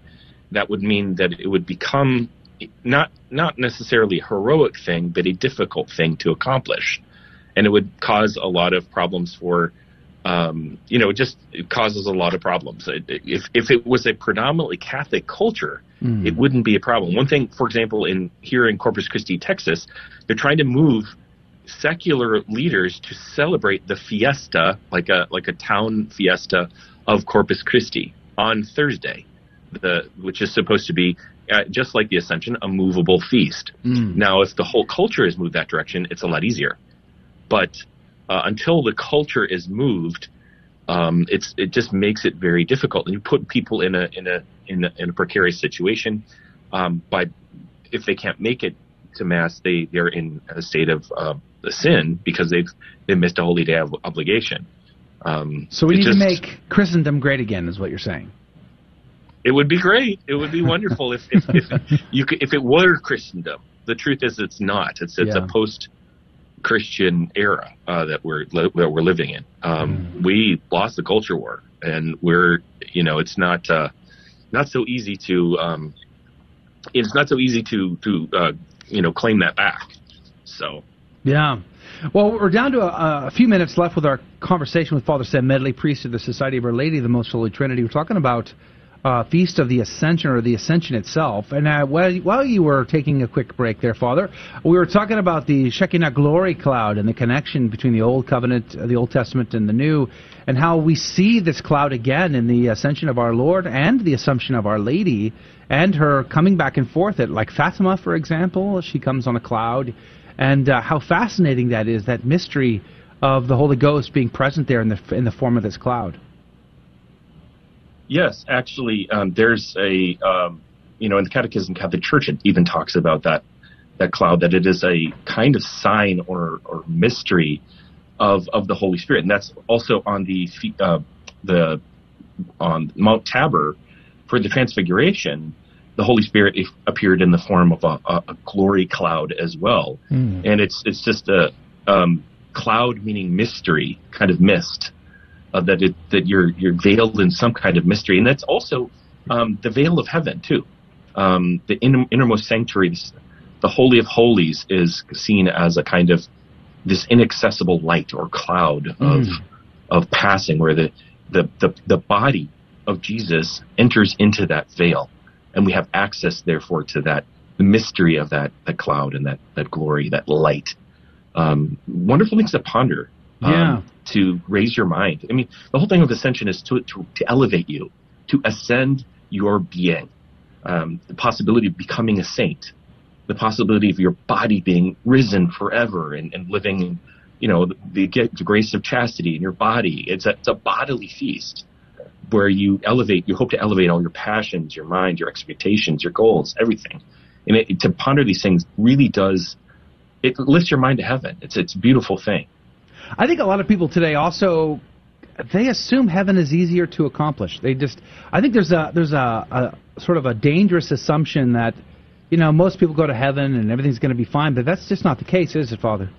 That would mean that it would become not not necessarily a heroic thing, but a difficult thing to accomplish, and it would cause a lot of problems for um, you know, it just it causes a lot of problems. It, if if it was a predominantly Catholic culture, it wouldn't be a problem. One thing, for example, in here in Corpus Christi, Texas, they're trying to move secular leaders to celebrate the fiesta, like a like a town fiesta of Corpus Christi on Thursday, the which is supposed to be uh, just like the Ascension, a movable feast. Now, if the whole culture is moved that direction, it's a lot easier. But uh, until the culture is moved, um, it's it just makes it very difficult, and you put people in a in a in a, in a precarious situation. Um, by if they can't make it to mass, they they're in a state of uh, sin because they've they missed a holy day of obligation. Um, So we need just- to make Christendom great again, is what you're saying. It would be great. It would be wonderful if, if, if [laughs] you could, if it were Christendom. The truth is, it's not. It's it's Yeah. a post Christian era uh, that we're that we're living in. Um, We lost the culture war, and we're you know it's not uh, not so easy to um, it's not so easy to to uh, you know claim that back. So Yeah. Well, we're down to a, a few minutes left with our conversation with Father Sam Medley, priest of the Society of Our Lady of the Most Holy Trinity. We're talking about uh, Feast of the Ascension or the Ascension itself. And uh, while, while you were taking a quick break there, Father, we were talking about the Shekinah glory cloud and the connection between the Old Covenant, uh, the Old Testament, and the New, and how we see this cloud again in the Ascension of our Lord and the Assumption of Our Lady, and her coming back and forth at like Fatima, for example. She comes on a cloud and uh, how fascinating that is that mystery of the Holy Ghost being present there in the in the form of this cloud. Yes, actually, um, there's a um, you know in the Catechism, Catholic Church, it even talks about that that cloud that it is a kind of sign or or mystery of of the Holy Spirit, and that's also on the uh, the on Mount Tabor for the Transfiguration. The Holy Spirit appeared in the form of a, a, glory cloud as well, Hmm. and it's it's just a um, cloud meaning mystery, kind of mist uh, that it that you're you're veiled in some kind of mystery, and that's also um, the veil of heaven too. Um, the inner, innermost sanctuary, the holy of holies, is seen as a kind of this inaccessible light or cloud of Mm. of passing, where the the, the, the body of Jesus enters into that veil, and we have access, therefore, to that the mystery of that that cloud and that that glory, that light. Um, wonderful things to ponder. Um, Yeah. To raise your mind. I mean, the whole thing of ascension is to to, to elevate you, to ascend your being. Um, the possibility of becoming a saint, the possibility of your body being risen forever and, and living, you know, the, the, the grace of chastity in your body. It's a, it's a bodily feast where you elevate, you hope to elevate all your passions, your mind, your expectations, your goals, everything. And it, to ponder these things really does, it lifts your mind to heaven. It's, it's a beautiful thing. I think a lot of people today also they assume heaven is easier to accomplish. They just I think there's a there's a, a sort of a dangerous assumption that you know most people go to heaven and everything's going to be fine, but that's just not the case, is it, Father?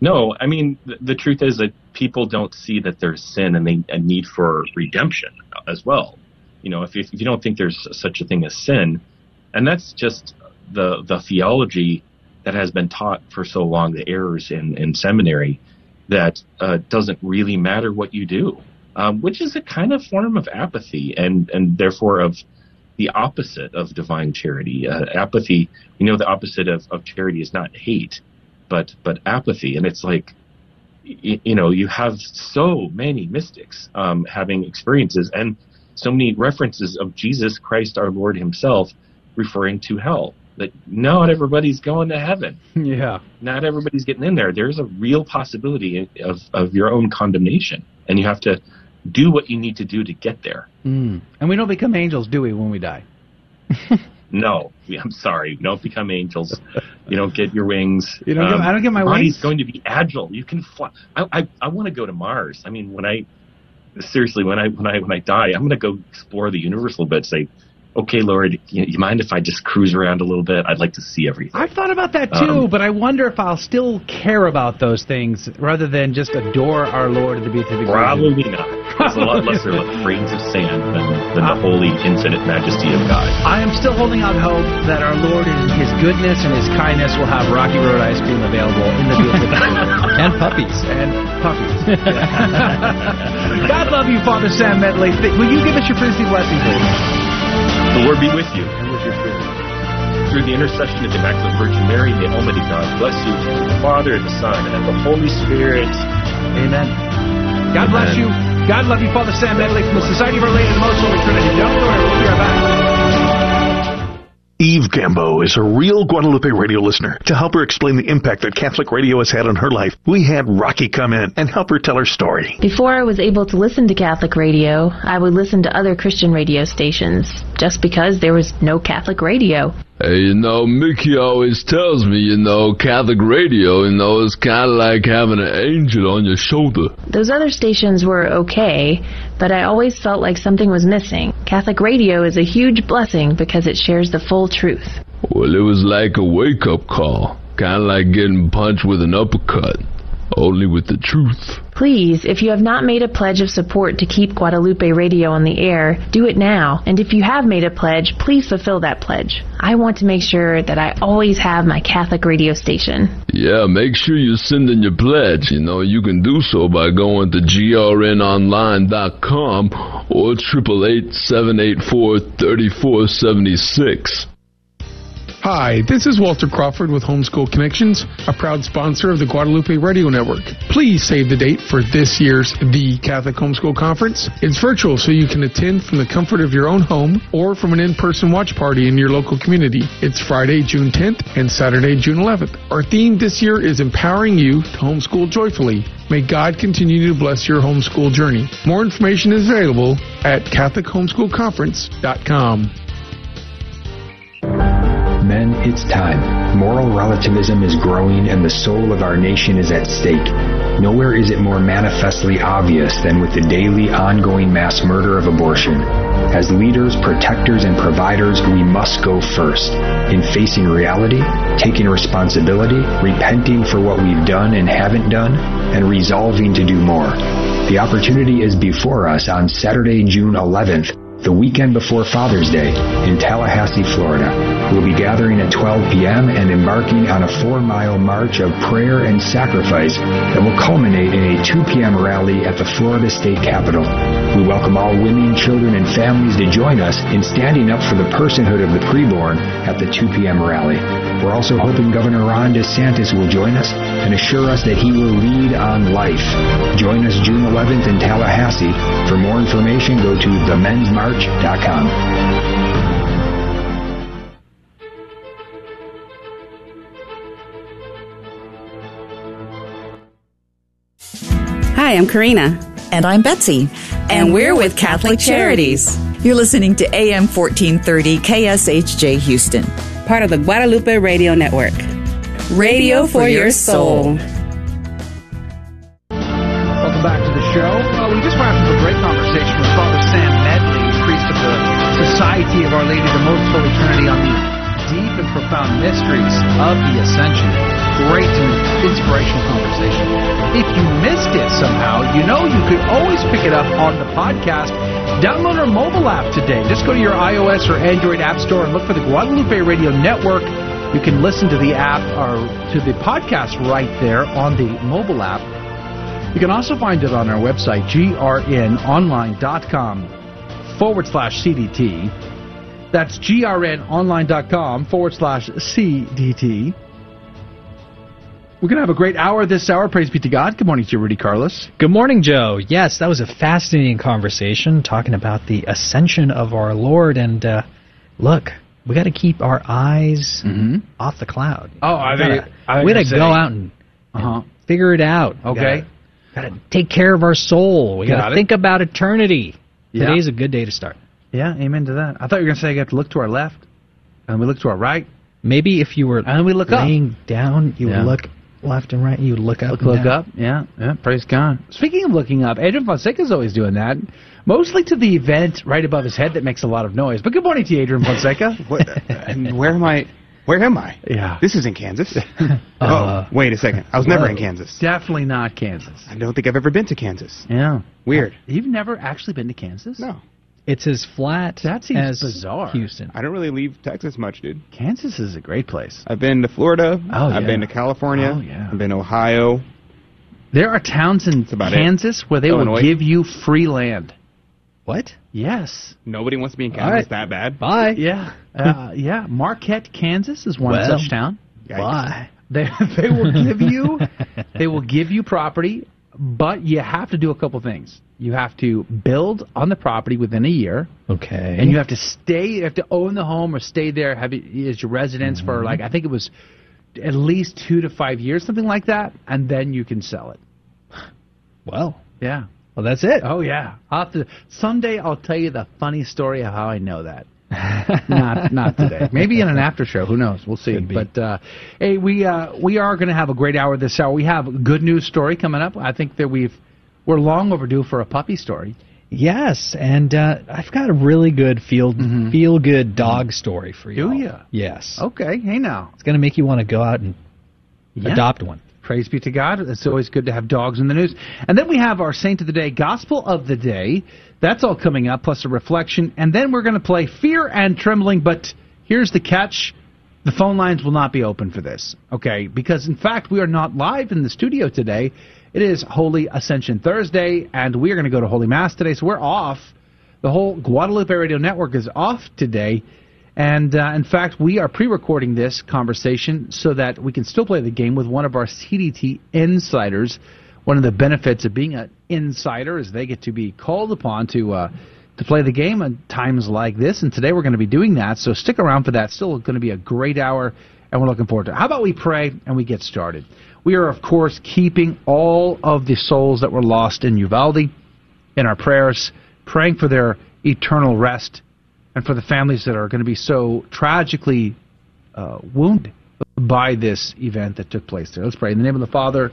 No, I mean the, truth is that people don't see that there's sin and they a need for redemption as well. You know, if you, if you don't think there's such a thing as sin, and that's just the the theology that has been taught for so long, the errors in in seminary, that uh, doesn't really matter what you do, um, which is a kind of form of apathy and and therefore of the opposite of divine charity. Uh, apathy, we know the opposite of, of charity is not hate, but but apathy, and it's like y- you know you have so many mystics um, having experiences and so many references of Jesus Christ our Lord Himself referring to hell. That not everybody's going to heaven. [laughs] Yeah. Not everybody's getting in there. There's a real possibility of of your own condemnation, and you have to do what you need to do to get there. Mm. And we don't become angels, do we, when we die? [laughs] No, I'm sorry. Don't become angels. You don't get your wings. You don't get- I don't get my body's wings? going to be agile. You can fly. I I, I want to go to Mars. I mean, when I seriously, when I when I when I die, I'm going to go explore the universe a little bit. Say, okay, Lord, you, you mind if I just cruise around a little bit? I'd like to see everything. I've thought about that too, Um, but I wonder if I'll still care about those things rather than just adore our Lord to the to be Probably not. It's a lot lesser like grains of sand than, than the holy, infinite majesty of God. I am still holding out hope that our Lord, in His goodness and His kindness, will have Rocky Road ice cream available in the vehicle. [laughs] and puppies. And puppies. [laughs] God love you, Father Sam Medley. Will you give us your priestly blessing, please? The Lord be with you. And with your spirit. Through the intercession of the Immaculate Virgin Mary, may Almighty God bless you, the Father, the Son, and the Holy Spirit. Amen. God bless you. God love you, Father Sam Medley from the Society of Our Lady of the Most Holy Trinity. Don't go anywhere. We'll be right back. Eve Gambo is a real Guadalupe radio listener. To help her explain the impact that Catholic radio has had on her life, we had Rocky come in and help her tell her story. Before I was able to listen to Catholic radio, I would listen to other Christian radio stations just because there was no Catholic radio. Hey, you know, Mickey always tells me, you know, Catholic radio, you know, is kind of like having an angel on your shoulder. Those other stations were okay, but I always felt like something was missing. Catholic radio is a huge blessing because it shares the full truth. Well, it was like a wake up call. Kind of like getting punched with an uppercut. Only with the truth. Please, if you have not made a pledge of support to keep Guadalupe Radio on the air, do it now. And if you have made a pledge, please fulfill that pledge. I want to make sure that I always have my Catholic radio station. Yeah, make sure you send in your pledge. You know, you can do so by going to grnonline.com or 888-784-3476. Hi, this is Walter Crawford with Homeschool Connections, a proud sponsor of the Guadalupe Radio Network. Please save the date for this year's The Catholic Homeschool Conference. It's virtual, so you can attend from the comfort of your own home or from an in-person watch party in your local community. It's Friday, June 10th and Saturday, June 11th. Our theme this year is empowering you to homeschool joyfully. May God continue to bless your homeschool journey. More information is available at CatholicHomeschoolConference.com. Men, it's time. Moral relativism is growing and the soul of our nation is at stake. Nowhere is it more manifestly obvious than with the daily ongoing mass murder of abortion. As leaders, protectors, and providers, we must go first. In facing reality, taking responsibility, repenting for what we've done and haven't done, and resolving to do more. The opportunity is before us on Saturday, June 11th the weekend before Father's Day in Tallahassee, Florida. We'll be gathering at 12 p.m. and embarking on a four mile march of prayer and sacrifice that will culminate in a 2 p.m. rally at the Florida State Capitol. We welcome all women, children, and families to join us in standing up for the personhood of the preborn at the 2 p.m. rally. We're also hoping Governor Ron DeSantis will join us and assure us that he will lead on life. Join us June 11th in Tallahassee. For more information, go to themensmarch.com. Hi, I'm Karina. And I'm Betsy. And, And we're, we're with with Catholic, Catholic Charities. Charities. You're listening to AM 1430 KSHJ Houston. Part of the Guadalupe Radio Network. Radio for your soul. Welcome Of Our Lady the Most Holy Trinity, on the deep and profound mysteries of the Ascension. Great and inspirational conversation. If you missed it somehow, you know you could always pick it up on the podcast. Download our mobile app today. Just go to your iOS or Android app store and look for the Guadalupe Radio Network. You can listen to the app or to the podcast right there on the mobile app. You can also find it on our website, grnonline.com forward slash CDT. That's grnonline.com forward slash CDT. We're going to have a great hour this hour. Praise be to God. Good morning to you, Rudy Carlos. Good morning, Joe. Yes, that was a fascinating conversation talking about the ascension of our Lord. And uh, look, we got to keep our eyes off the cloud. Oh, I think- gotta, we gotta go out and, Uh-huh. and figure it out. Okay. Gotta, gotta take care of our soul. We Got gotta think about eternity. Yeah. Today's a good day to start. Yeah, amen to that. I thought you were going to say you have to look to our left, and we look to our right. Maybe if you were and we look up. laying down, you Yeah. would look left and right. You would look up. Look, and look down. up. Yeah, yeah. Praise God. Speaking of looking up, Adrian Fonseca's always doing that. Mostly to the event right above his head that makes a lot of noise. But good morning to you, Adrian Fonseca. [laughs] What, and where am I? Where am I? Yeah. This is in Kansas. Uh, [laughs] [laughs] oh, wait a second. I was never whoa. in Kansas. Definitely not Kansas. I don't think I've ever been to Kansas. Yeah. Weird. You've never actually been to Kansas? No. It's as flat That seems as bizarre. Houston. I don't really leave Texas much, dude. Kansas is a great place. I've been to Florida. Oh, I've yeah. been to California. Oh, yeah. I've been to Ohio. There are towns in about it. Kansas where they Illinois. will give you free land. What? Yes. Nobody wants to be in Kansas right. that bad. Bye. Yeah. [laughs] Uh, yeah. Marquette, Kansas is one Well, such town. Bye. [laughs] They they will give you [laughs] they will give you property, but you have to do a couple things. You have to build on the property within a year, Okay. and you have to stay. You have to own the home or stay there have it as your residence for mm-hmm. like I think it was at least two to five years, something like that, and then you can sell it. well, Yeah. well, that's it. Oh yeah. I'll have to, someday I'll tell you the funny story of how I know that. Not not today. [laughs] Maybe in an after show. Who knows? We'll see. But uh, hey, we uh, we are going to have a great hour this hour. We have a good news story coming up. I think that we've we're long overdue for a puppy story. Yes, and uh, I've got a really good feel feel good dog story for you. Mm-hmm. Do ya? Yes. Okay. Hey now. It's going to make you want to go out and Yeah. adopt one. Praise be to God. It's always good to have dogs in the news. And then we have our Saint of the Day, Gospel of the Day. That's all coming up, plus a reflection. And then we're going to play Fear and Trembling. But here's the catch the phone lines will not be open for this. Okay? Because, in fact, we are not live in the studio today. It is Holy Ascension Thursday, and we are going to go to Holy Mass today. So we're off. The whole Guadalupe Radio Network is off today. And uh, in fact, we are pre recording this conversation so that we can still play the game with one of our CDT insiders. One of the benefits of being an insider is they get to be called upon to. Uh, to play the game at times like this, and today we're going to be doing that. So stick around for that. Still going to be a great hour, and we're looking forward to it. How about we pray and we get started? We are, of course, keeping all of the souls that were lost in Uvalde in our prayers, praying for their eternal rest and for the families that are going to be so tragically uh, wounded by this event that took place there. Let's pray. In the name of the Father,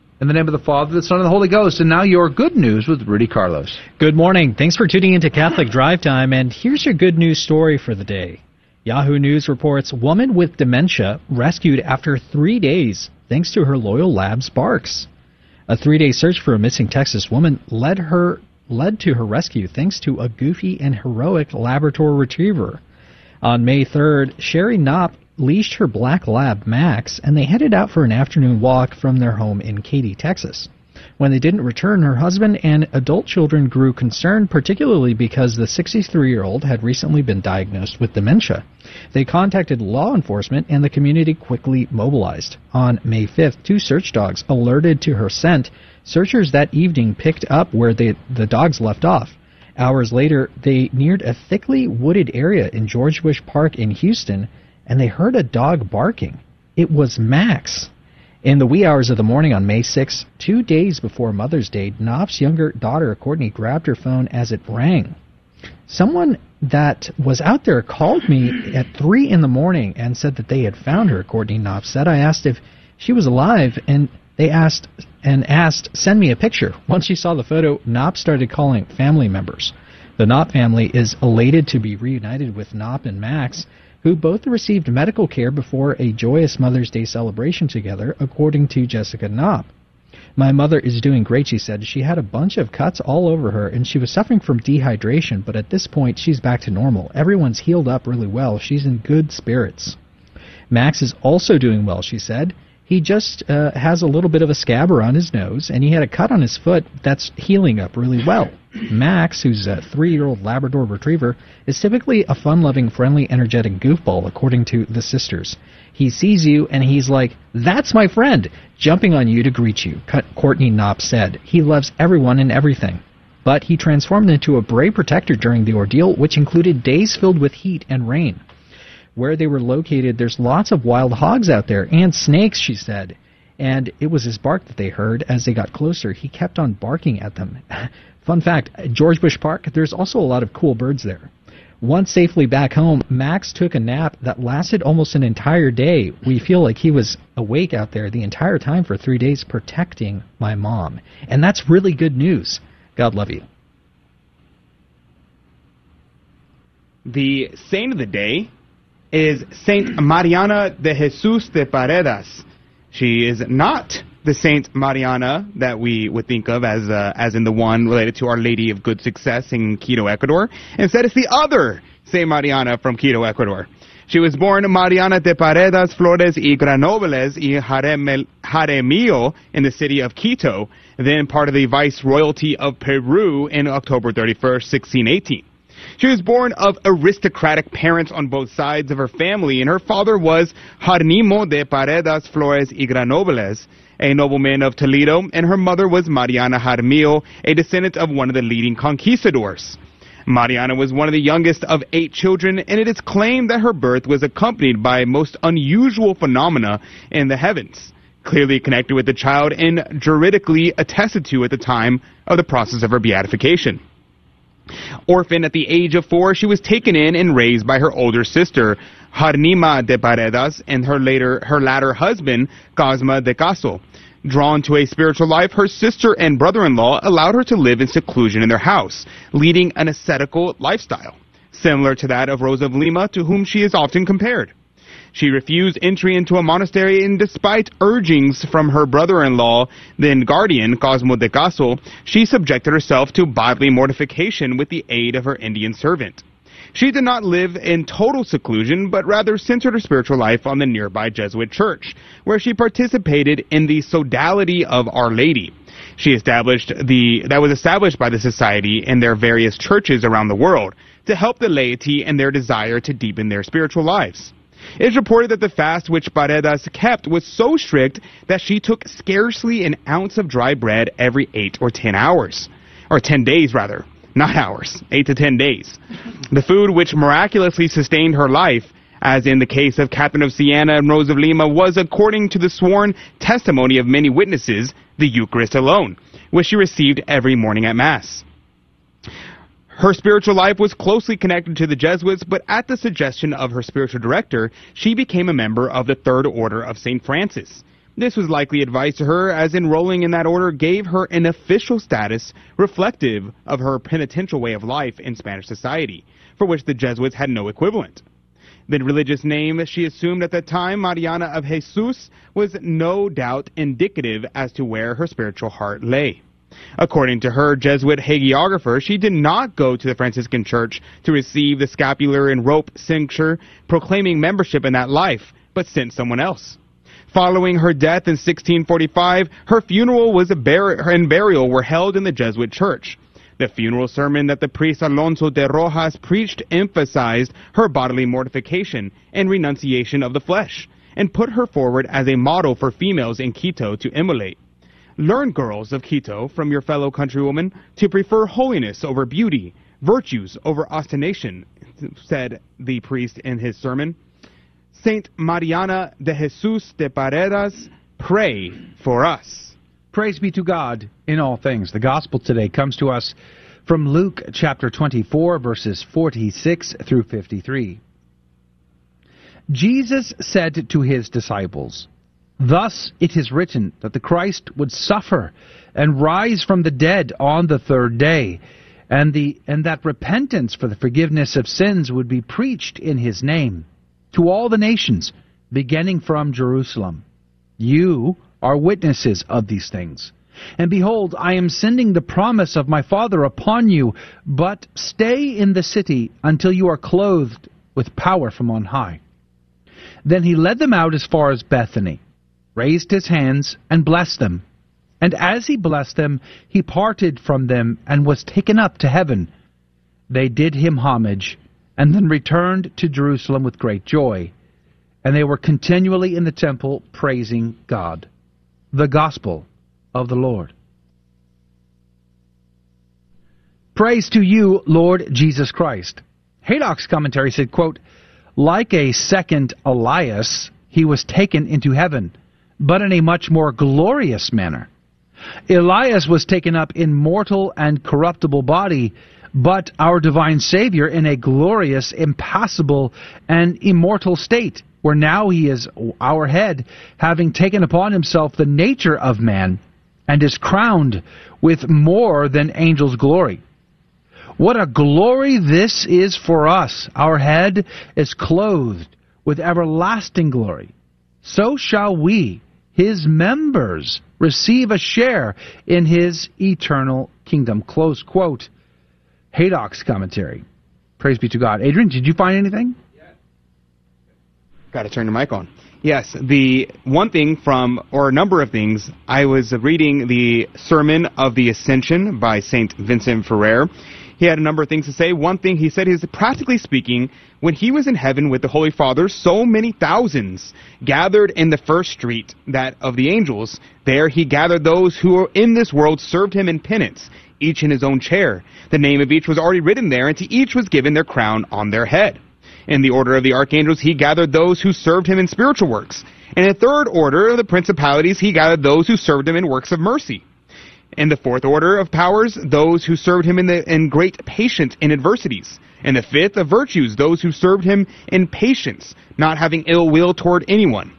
In the name of the Father, the Son, and the Holy Ghost. And now your good news with Rudy Carlos. Good morning. Thanks for tuning into Catholic Drive Time, and here's your good news story for the day. Yahoo News reports woman with dementia rescued after three days thanks to her loyal lab Sparks. A three-day search for a missing Texas woman led her led to her rescue thanks to a goofy and heroic Labrador retriever. On May 3rd, Sherry Knopp leashed her black lab Max, and they headed out for an afternoon walk from their home in Katy, Texas. When they didn't return, her husband and adult children grew concerned, particularly because the 63 year old had recently been diagnosed with dementia. They contacted law enforcement, and the community quickly mobilized. On May 5th, two search dogs alerted to her scent. Searchers that evening picked up where they, the dogs left off. Hours later, they neared a thickly wooded area in George Bush Park in Houston, and they heard a dog barking. It was Max. In the wee hours of the morning on May 6, two days before Mother's Day, Knopf's younger daughter, Courtney, grabbed her phone as it rang. Someone that was out there called me at 3 in the morning and said that they had found her, Courtney Knopf said. I asked if she was alive, and they asked and asked, send me a picture. [laughs] Once she saw the photo, Knopf started calling family members. The Knopf family is elated to be reunited with Knopf and Max who both received medical care before a joyous Mother's Day celebration together, according to Jessica Knopp. My mother is doing great, she said. She had a bunch of cuts all over her, and she was suffering from dehydration, but at this point she's back to normal. Everyone's healed up really well. She's in good spirits. Max is also doing well, she said. He just uh, has a little bit of a scab around his nose, and he had a cut on his foot that's healing up really well. Max, who's a three year old Labrador retriever, is typically a fun loving, friendly, energetic goofball, according to the sisters. He sees you and he's like, That's my friend, jumping on you to greet you, Courtney Knopp said. He loves everyone and everything. But he transformed into a brave protector during the ordeal, which included days filled with heat and rain. Where they were located, there's lots of wild hogs out there and snakes, she said. And it was his bark that they heard as they got closer. He kept on barking at them. [laughs] Fun fact George Bush Park, there's also a lot of cool birds there. Once safely back home, Max took a nap that lasted almost an entire day. We feel like he was awake out there the entire time for three days protecting my mom. And that's really good news. God love you. The saint of the day is Saint Mariana de Jesus de Paredes. She is not the Saint Mariana that we would think of as uh, as in the one related to Our Lady of Good Success in Quito, Ecuador. Instead, it's the other Saint Mariana from Quito, Ecuador. She was born Mariana de Paredes, Flores y Granobles y Jaramillo in the city of Quito, then part of the Viceroyalty of Peru in October 31st, 1618. She was born of aristocratic parents on both sides of her family, and her father was Jerónimo de Paredes, Flores y Granobles, a nobleman of Toledo, and her mother was Mariana Jaramillo, a descendant of one of the leading conquistadors. Mariana was one of the youngest of eight children, and it is claimed that her birth was accompanied by most unusual phenomena in the heavens, clearly connected with the child and juridically attested to at the time of the process of her beatification. Orphan at the age of four, she was taken in and raised by her older sister, Jerónima de Paredes, and her later her latter husband, Cosma de Caso. Drawn to a spiritual life, her sister and brother-in-law allowed her to live in seclusion in their house, leading an ascetical lifestyle, similar to that of Rosa of Lima, to whom she is often compared. She refused entry into a monastery, and despite urgings from her brother-in-law, then guardian, Cosmo de Caso, she subjected herself to bodily mortification with the aid of her Indian servant. She did not live in total seclusion, but rather centered her spiritual life on the nearby Jesuit church, where she participated in the sodality of Our Lady. She established the, that was established by the society in their various churches around the world to help the laity in their desire to deepen their spiritual lives. It is reported that the fast which Paredes kept was so strict that she took scarcely an ounce of dry bread every eight or ten hours. Or ten days, rather not hours, eight to ten days. [laughs] The food which miraculously sustained her life, as in the case of Catherine of Siena and Rose of Lima, was, according to the sworn testimony of many witnesses, the Eucharist alone, which she received every morning at Mass. Her spiritual life was closely connected to the Jesuits, but at the suggestion of her spiritual director, she became a member of the Third Order of St. Francis. This was likely advice to her, as enrolling in that order gave her an official status reflective of her penitential way of life in Spanish society, for which the Jesuits had no equivalent. The religious name she assumed at that time, Mariana of Jesus, was no doubt indicative as to where her spiritual heart lay. According to her Jesuit hagiographer, she did not go to the Franciscan Church to receive the scapular and rope cincture proclaiming membership in that life, but sent someone else. Following her death in 1645, her funeral was a bar- and burial were held in the Jesuit church. The funeral sermon that the priest Alonso de Rojas preached emphasized her bodily mortification and renunciation of the flesh, and put her forward as a model for females in Quito to emulate. Learn, girls of Quito, from your fellow countrywomen to prefer holiness over beauty, virtues over ostentation, said the priest in his sermon. Saint Mariana de Jesus de Paredes, pray for us. Praise be to God in all things. The gospel today comes to us from Luke chapter 24, verses 46 through 53. Jesus said to his disciples, Thus it is written that the Christ would suffer and rise from the dead on the third day, and, the, and that repentance for the forgiveness of sins would be preached in his name to all the nations, beginning from Jerusalem. You are witnesses of these things. And behold, I am sending the promise of my Father upon you, but stay in the city until you are clothed with power from on high. Then he led them out as far as Bethany, raised his hands, and blessed them. And as he blessed them, he parted from them and was taken up to heaven. They did him homage and then returned to Jerusalem with great joy. And they were continually in the temple praising God. The Gospel of the Lord. Praise to you, Lord Jesus Christ. Haydock's commentary said, quote, Like a second Elias, he was taken into heaven, but in a much more glorious manner. Elias was taken up in mortal and corruptible body, but our divine Savior in a glorious, impassible, and immortal state, where now he is our head, having taken upon himself the nature of man, and is crowned with more than angels' glory. What a glory this is for us! Our head is clothed with everlasting glory. So shall we, his members, receive a share in his eternal kingdom. Close quote. Haydock's commentary. Praise be to God. Adrian, did you find anything? Yeah. Got to turn your mic on. Yes, the one thing from, or a number of things, I was reading the Sermon of the Ascension by St. Vincent Ferrer. He had a number of things to say. One thing he said is, practically speaking, when he was in heaven with the Holy Father, so many thousands gathered in the first street, that of the angels. There he gathered those who were in this world served him in penance, each in his own chair. The name of each was already written there, and to each was given their crown on their head. In the order of the archangels, he gathered those who served him in spiritual works. In the third order of the principalities, he gathered those who served him in works of mercy. In the fourth order of powers, those who served him in, the, in great patience in adversities. In the fifth of virtues, those who served him in patience, not having ill will toward anyone.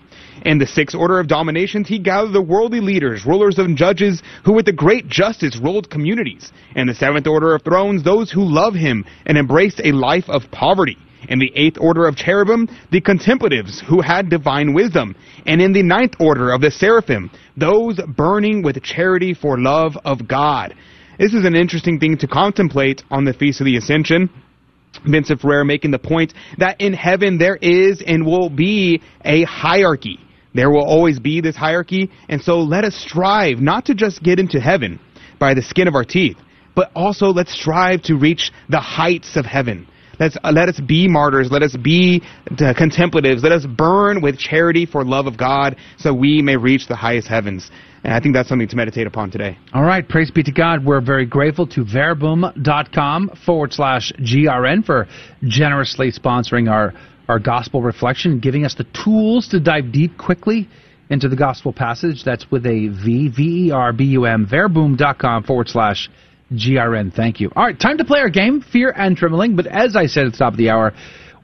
In the sixth order of dominations, he gathered the worldly leaders, rulers and judges, who with the great justice ruled communities. In the seventh order of thrones, those who love him and embraced a life of poverty. In the eighth order of cherubim, the contemplatives who had divine wisdom. And in the ninth order of the seraphim, those burning with charity for love of God. This is an interesting thing to contemplate on the Feast of the Ascension. Vincent Ferrer making the point that in heaven there is and will be a hierarchy. There will always be this hierarchy, and so let us strive not to just get into heaven by the skin of our teeth, but also let's strive to reach the heights of heaven. Let's, uh, let us be martyrs. Let us be uh, contemplatives. Let us burn with charity for love of God so we may reach the highest heavens. And I think that's something to meditate upon today. All right. Praise be to God. We're very grateful to verbum.com forward slash GRN for generously sponsoring our, our gospel reflection, giving us the tools to dive deep quickly into the gospel passage. That's with a V, V E R B U M, verbum.com forward slash GRN. Thank you. All right, time to play our game, Fear and Trembling. But as I said at the top of the hour,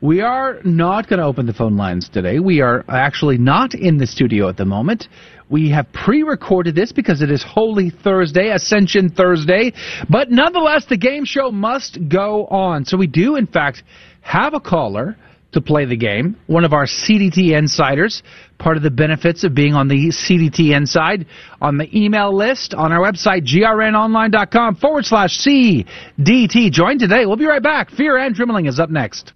we are not going to open the phone lines today. We are actually not in the studio at the moment. We have pre-recorded this because it is Holy Thursday, Ascension Thursday. But nonetheless, the game show must go on. So we do, in fact, have a caller to play the game. One of our CDT insiders. Part of the benefits of being on the CDT inside on the email list on our website, grnonline.com forward slash CDT. Join today. We'll be right back. Fear and Trembling is up next.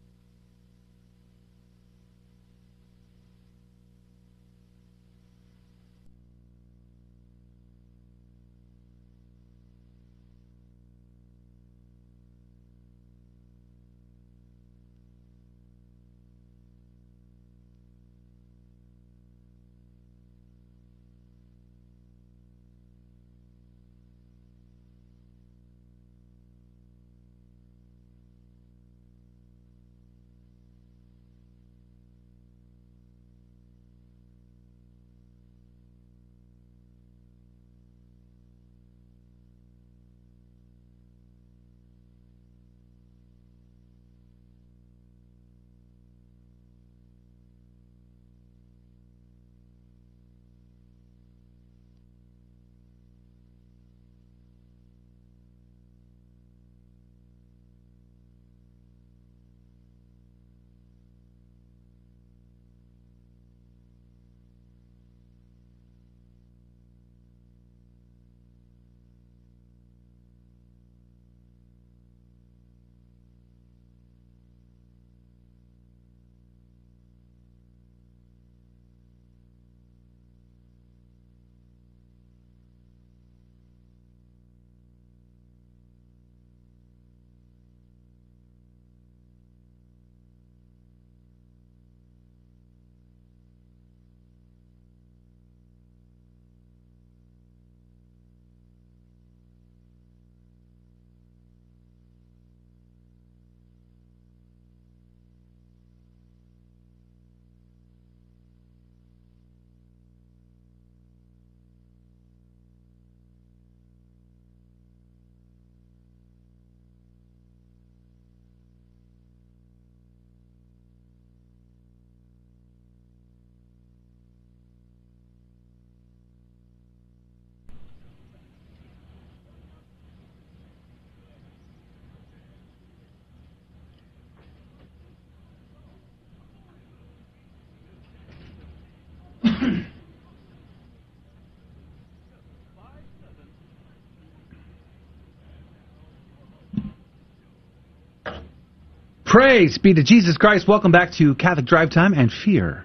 Praise be to Jesus Christ. Welcome back to Catholic Drive Time and Fear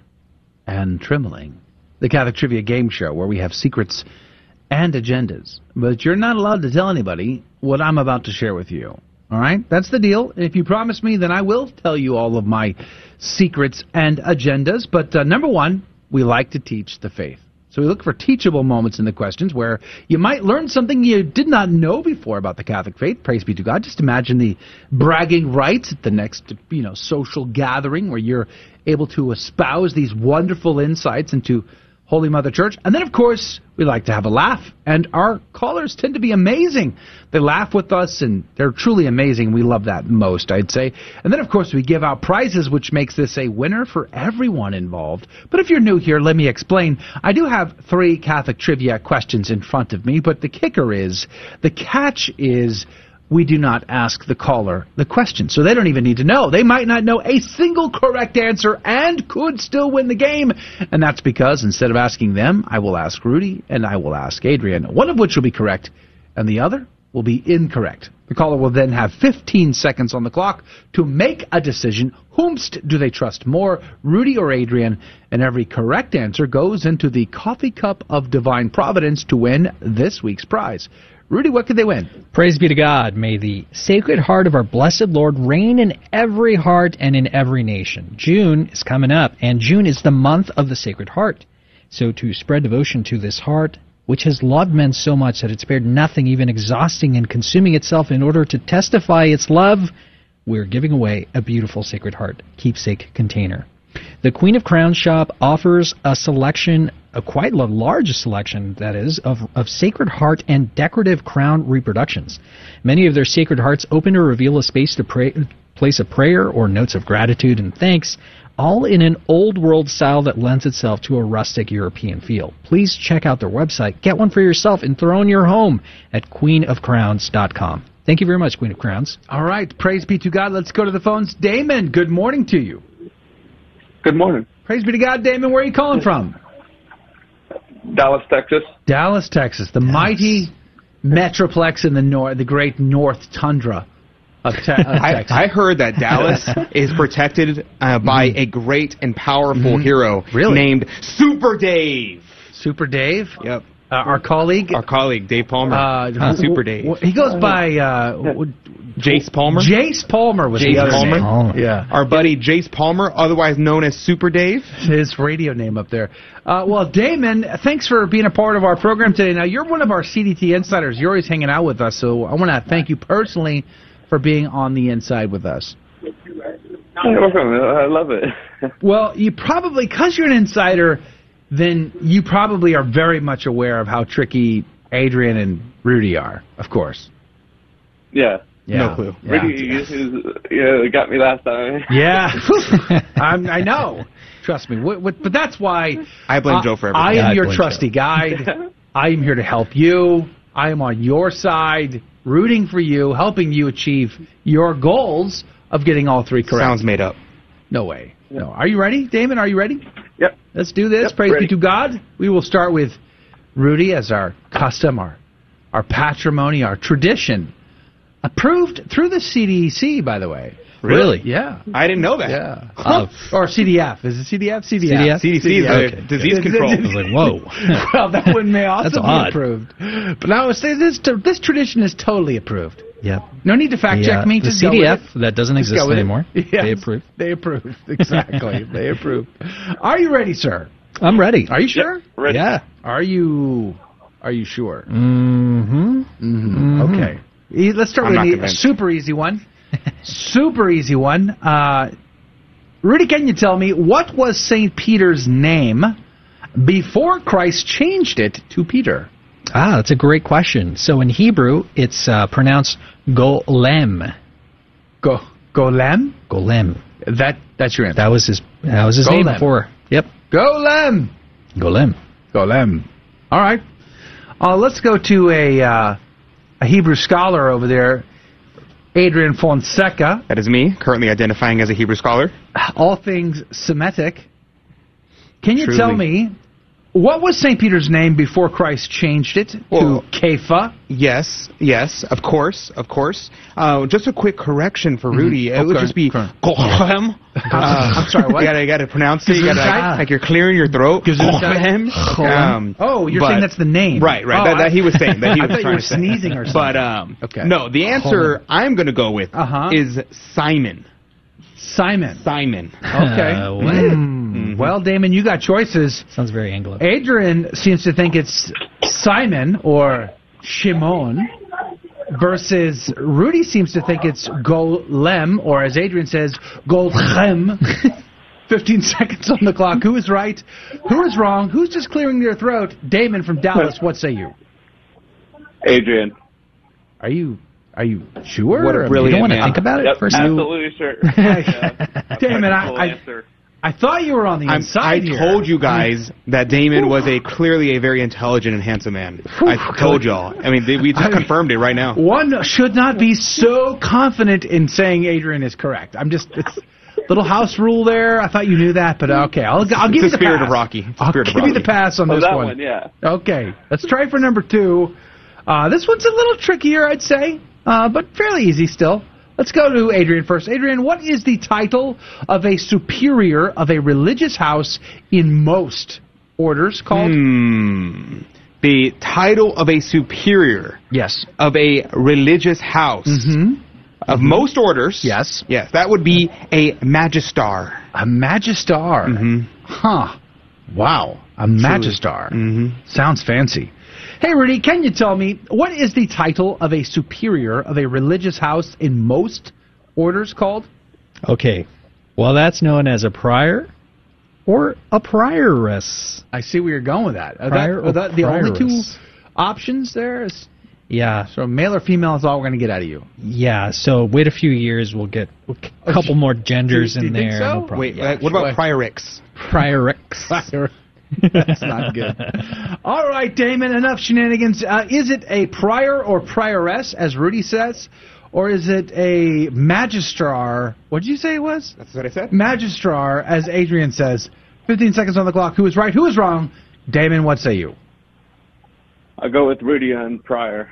and Trembling, the Catholic Trivia Game Show, where we have secrets and agendas. But you're not allowed to tell anybody what I'm about to share with you. All right? That's the deal. If you promise me, then I will tell you all of my secrets and agendas. But uh, number one, we like to teach the faith. So we look for teachable moments in the questions where you might learn something you did not know before about the Catholic faith. Praise be to God. Just imagine the bragging rights at the next, you know, social gathering where you're able to espouse these wonderful insights into Holy Mother Church. And then, of course, we like to have a laugh. And our callers tend to be amazing. They laugh with us, and they're truly amazing. We love that most, I'd say. And then, of course, we give out prizes, which makes this a winner for everyone involved. But if you're new here, let me explain. I do have three Catholic trivia questions in front of me, but the kicker is, the catch is, we do not ask the caller the question. So they don't even need to know. They might not know a single correct answer and could still win the game. And that's because instead of asking them, I will ask Rudy and I will ask Adrian, one of which will be correct and the other will be incorrect. The caller will then have 15 seconds on the clock to make a decision. Whomst do they trust more, Rudy or Adrian? And every correct answer goes into the coffee cup of divine providence to win this week's prize. Rudy, what could they win? Praise be to God. May the Sacred Heart of our blessed Lord reign in every heart and in every nation. June is coming up, and June is the month of the Sacred Heart. So to spread devotion to this heart, which has loved men so much that it spared nothing, even exhausting and consuming itself in order to testify its love, we're giving away a beautiful Sacred Heart keepsake container. The Queen of Crowns shop offers a selection a quite a large selection, that is, of, of Sacred Heart and Decorative Crown reproductions. Many of their Sacred Hearts open to reveal a space to pray, place a prayer or notes of gratitude and thanks, all in an old world style that lends itself to a rustic European feel. Please check out their website, get one for yourself, and throw in your home at queenofcrowns.com. Thank you very much, Queen of Crowns. All right, praise be to God. Let's go to the phones. Damon, good morning to you. Good morning. Praise be to God, Damon. Where are you calling from? Dallas, Texas. Dallas, Texas, the mighty metroplex in the north, the great North Tundra of, te- of I, Texas. I heard that Dallas [laughs] is protected uh, by a great and powerful Mhm. hero Really? named Super Dave. Super Dave. Yep. Uh, our colleague. Our colleague Dave Palmer. Uh, Uh, Super Dave. He goes by uh, [laughs] Jace Palmer. Jace Palmer was the Jace other Palmer. name. Yeah. Our buddy Jace Palmer, otherwise known as Super Dave. His radio name up there. Uh, well, Damon, thanks for being a part of our program today. Now, you're one of our CDT insiders. You're always hanging out with us, so I want to thank you personally for being on the inside with us. You're welcome. I love it. [laughs] Well, you probably, because you're an insider, then you probably are very much aware of how tricky Adrian and Rudy are, of course. Yeah. Yeah. No clue. Yeah. Ricky is, yeah, got me last time. Yeah, [laughs] I'm, I know. Trust me. What, what, but that's why I blame uh, Joe for everything. I am I your blame trusty guide. [laughs] I am here to help you. I am on your side, rooting for you, helping you achieve your goals of getting all three correct. Sounds made up. No way. No. Are you ready, Damon? Are you ready? Yep. Let's do this. Yep, Praise ready. be to God. We will start with Rudy as our custom, our our patrimony, our tradition. Approved through the CDC, by the way. Really? Yeah. I didn't know that. Yeah. Huh. or CDF. Is it CDF? CDF. CDF? CDC is Okay. disease control. I was like, whoa. [laughs] well, that one may [laughs] also That's be odd. approved. But now this this tradition is totally approved. Yep. No need to fact The, check uh, me. the Just CDF that doesn't Just exist go with it. anymore. Yes, They approve. They [laughs] approve. Exactly. they approve. Are you ready, sir? I'm ready. Are you sure? ready. Yeah. Are you? Are you sure? Mm-hmm. Mm-hmm. Okay. E- Let's start I'm with the convinced. super easy one. super easy one. Uh, Rudy, can you tell me what was Saint Peter's name before Christ changed it to Peter? Ah, that's a great question. So in Hebrew, it's uh, pronounced golem. Go Golem. Golem. That that's your answer. That was his. That was his name Golem. before. Yep. Golem. Golem. Golem. All right. Uh, let's go to a uh, a Hebrew scholar over there, Adrian Fonseca. That is me, currently identifying as a Hebrew scholar. All things Semitic. Can you Truly. tell me what was St. Peter's name before Christ changed it Well- to Kepha? Yes, yes, of course, of course. Uh, just a quick correction for Rudy. It would just be Okay. Golem. Uh, I'm sorry, what? You gotta, you gotta pronounce it. You gotta, Gesundheit? like you're clearing your throat. Gesundheit? Golem. Um, Oh, you're but- saying that's the name. Right, right. Oh, that, that I- he was saying. That he [laughs] I was thought you trying were to sneezing or something. But um, Okay. no, the answer I'm gonna go with Uh-huh. is Simon. Simon. Simon. Okay. Uh, what? Mm. Well, Damon, you got choices. Sounds very Anglo. Adrian seems to think it's Simon or Shimon versus Rudy seems to think it's Golem or as Adrian says, Golem. [laughs] 15 seconds on the clock. Who is right? Who is wrong? Who's just clearing their throat? Damon from Dallas, what say you? Adrian. Are you are you sure? What a I mean, brilliant You don't want to man. think about it Yep, first. absolutely sure. [laughs] Yeah. Damon, I, Full I, answer. I thought you were on the I'm, inside I here. told you guys [laughs] that Damon was a clearly a very intelligent and handsome man. I [laughs] told y'all. I mean, they, we just I- confirmed it right now. One should not be so confident in saying Adrian is correct. I'm just it's little house rule there. I thought you knew that, but okay, I'll, I'll give It's you the the spirit pass. of Rocky. It's I'll spirit of give you the pass on Oh, this that one. one, yeah. Okay, let's try for number two. Uh, this one's a little trickier, I'd say, uh, but fairly easy still. Let's go to Adrian first. Adrian, what is the title of a superior of a religious house in most orders called? Hmm. The title of a superior Yes. of a religious house Mm-hmm. of most orders. Yes. Yes, that would be a magistar. A magistar. Mm-hmm. Huh. Wow. A magistar. Mm-hmm. Sounds fancy. Hey, Rudy, can you tell me what is the title of a superior of a religious house in most orders called? Okay. Well, that's known as a prior or a prioress. I see where you're going with that. Are Prior that, or that the only two options there? Is, Yeah. so male or female is all we're going to get out of you. Yeah, so wait a few years, we'll get a couple more genders Do you in think there. so? no problem. Wait, Yeah, uh, what about sure. priorix? priorix? That's not good. All right, Damon, enough shenanigans. Uh, is it a prior or prioress, as Rudy says, or is it a magistrar? What did you say it was? That's what I said. Magistrar, as Adrian says. 15 seconds on the clock. Who is right? Who is wrong? Damon, what say you? I'll go with Rudy and prior.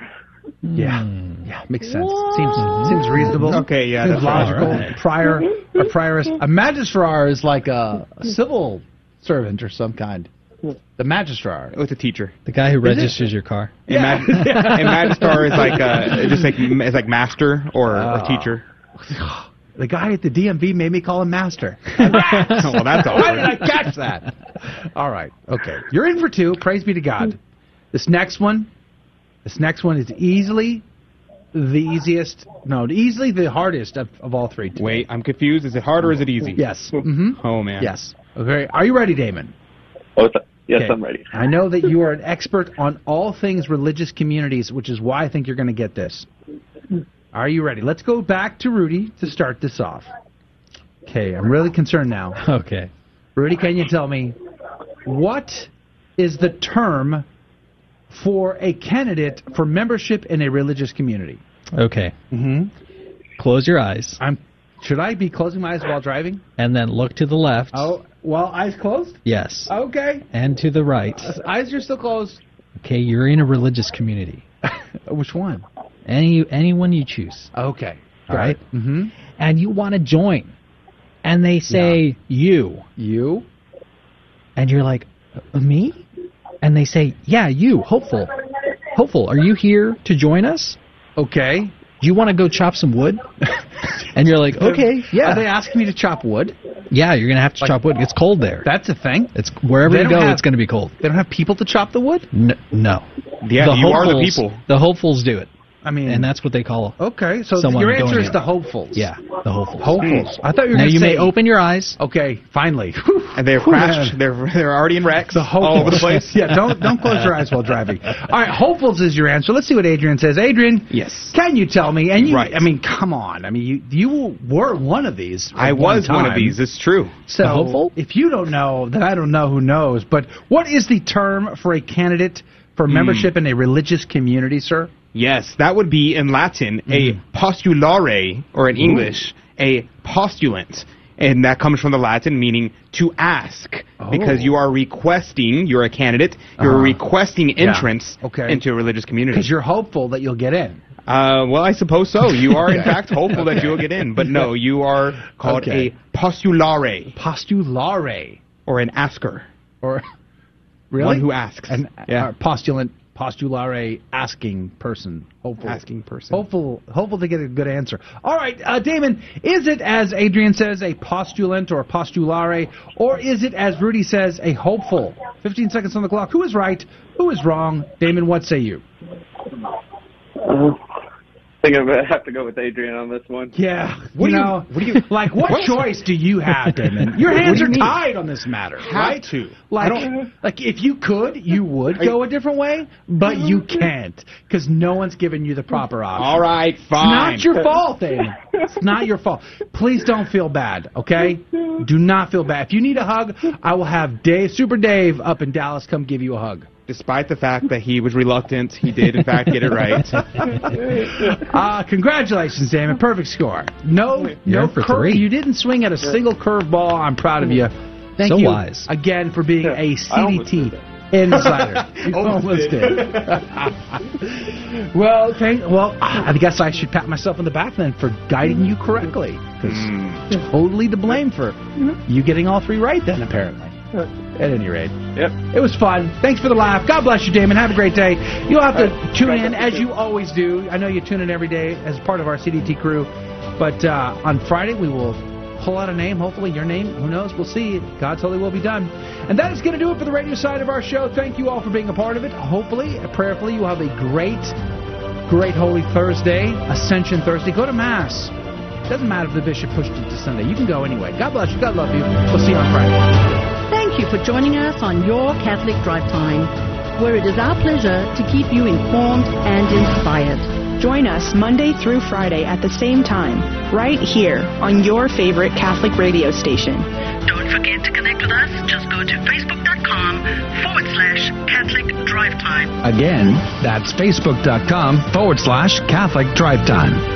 Yeah, yeah, makes sense. Seems seems reasonable. Okay, yeah, seems that's right. logical. All right. Prior or prioress. A magistrar is like a, a civil servant or some kind. The magistrar. With a teacher. The guy who registers your car. And, mag- and magistrar is like uh, just like is like master or, Oh. or teacher. [sighs] The guy at the DMV made me call him master. [laughs] well, that's all. Why did I catch that? All right. Okay. You're in for two. Praise be to God. This next one, this next one is easily the easiest. No, easily the hardest of, of all three. today. Wait, I'm confused. Is it hard or is it easy? Yes. hmm Oh man. Yes. Okay. Are you ready, Damon? Oh, th- yes, Okay. I'm ready. I know that you are an [laughs] expert on all things religious communities, which is why I think you're going to get this. Are you ready? Let's go back to Rudy to start this off. Okay, I'm really concerned now. [laughs] Okay. Rudy, can you tell me what is the term for a candidate for membership in a religious community? Okay. Mm-hmm. Close your eyes I'm. Should I be closing my eyes while driving? and then look to the left. Oh, well, eyes closed. Yes. Okay, And to the right. eyes are still closed. Okay, you're in a religious community. [laughs] Which one? Any anyone you choose. Okay. All right. Mm-hmm. And you want to join. And they say you. You. And you're like, "Uh, me? And they say, yeah, you, hopeful. Hopeful, are you here to join us? Okay. Do you want to go chop some wood? [laughs] and you're like, okay, yeah. Are they asking me to chop wood? yeah, you're going to have to Like- chop wood. It's cold there. That's a thing. It's wherever They you don't go, have- it's going to be cold. They don't have people to chop the wood. No, no. Yeah, you are the hopefuls- people. The hopefuls do it, I mean, and that's what they call them. okay. So someone your answer is in. the hopefuls. Yeah, the hopefuls. hopefuls. I thought you were Now going to you say. may open your eyes. Okay, finally. And they're [laughs] crashed. They're they're already in wrecks The hopefuls. all over the place. [laughs] yeah, don't don't close your eyes while driving. [laughs] All right, hopefuls is your answer. Let's see what Adrian says. Adrian, Yes. can you tell me? And you, Right. I mean, come on. I mean, you you were one of these. at I was one of these. It's true. So The hopeful? if you don't know, then I don't know who knows. But what is the term for a candidate for hmm. membership in a religious community, sir? Yes, that would be in Latin a postulare, or in English a postulant, and that comes from the Latin meaning to ask, because you are requesting. You're a candidate. You're Uh-huh. requesting Yeah. entrance Okay. into a religious community. Because you're hopeful that you'll get in. Uh, well, I suppose so. You are in [laughs] fact hopeful that you will get in, but no, [laughs] you are called Okay. a postulare Postulare. or an asker, Or [laughs] really? one who asks. An yeah, uh, postulant, postulare, asking person, hopeful, asking person. hopeful, hopeful to get a good answer. All right, uh, Damon, is it as Adrian says a postulant or postulare, or is it as Rudy says a hopeful? Fifteen seconds on the clock. Who is right? Who is wrong? Damon, what say you? Uh, I think I'm gonna have to go with Adrian on this one. Yeah, What you do you- what do you- like? What, [laughs] What? choice do you have, Damon? Your hands do are mean? tied on this matter, Have right? to. Like, I like if you could, you would go a different way, but mm-hmm. you can't because no one's given you the proper option. All right, fine. It's not your fault, Damon. It's not your fault. Please don't feel bad, okay? Do not feel bad. If you need a hug, I will have Dave, Super Dave, up in Dallas come give you a hug. Despite the fact that he was reluctant, he did in fact get it right. Uh, [laughs] congratulations, Damon. Perfect score. No, You're no for curve. three. You didn't swing at a single curveball. I'm proud of you. Thank So you wise. again for being a I almost CDT insider. [laughs] You Almost almost did. did. well, okay. Well, I guess I should pat myself on the back then for guiding you correctly, because Hmm. totally to blame for you getting all three right. Then apparently. At any rate. Yep. It was fun. Thanks for the laugh. God bless you, Damon. Have a great day. You'll have to tune in as you always do. I know you tune in every day as part of our CDT crew. But uh, on Friday, we will pull out a name. Hopefully, your name. Who knows? We'll see. God's holy will be done. And that is going to do it for the radio side of our show. Thank you all for being a part of it. Hopefully, prayerfully, you have a great, great Holy Thursday, Ascension Thursday. Go to Mass. Doesn't matter if the bishop pushed it to Sunday. You can go anyway. God bless you. God love you. We'll see you on Friday. Thank you for joining us on Your Catholic Drive Time, where it is our pleasure to keep you informed and inspired. Join us Monday through Friday at the same time, right here on your favorite Catholic radio station. Don't forget to connect with us. Just go to facebook.com forward slash Catholic Drive Time. Again, that's facebook.com forward slash Catholic Drive Time.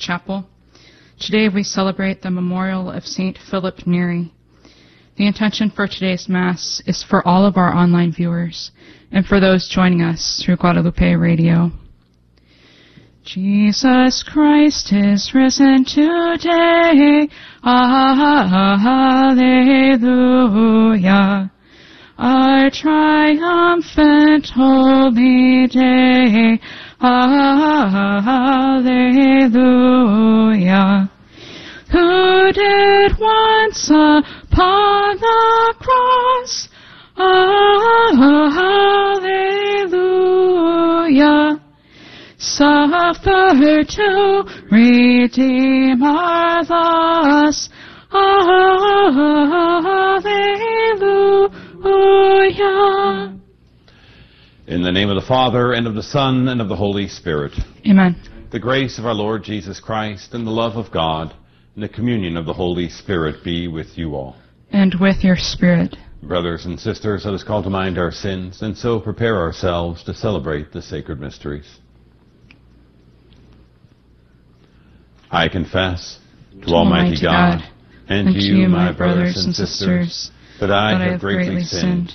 Chapel. Today we celebrate the memorial of St. Philip Neri. The intention for today's Mass is for all of our online viewers and for those joining us through Guadalupe Radio. Jesus Christ is risen today. Alleluia. Our triumphant holy day. Alleluia. Who did once upon the cross. Alleluia suffer to redeem our loss. Alleluia. In the name of the Father, and of the Son, and of the Holy Spirit. Amen. The grace of our Lord Jesus Christ, and the love of God, and the communion of the Holy Spirit be with you all. And with your spirit. Brothers and sisters, let us call to mind our sins, and so prepare ourselves to celebrate the sacred mysteries. I confess to, To Almighty God, God, and, to you, my brothers and sisters, that I have greatly sinned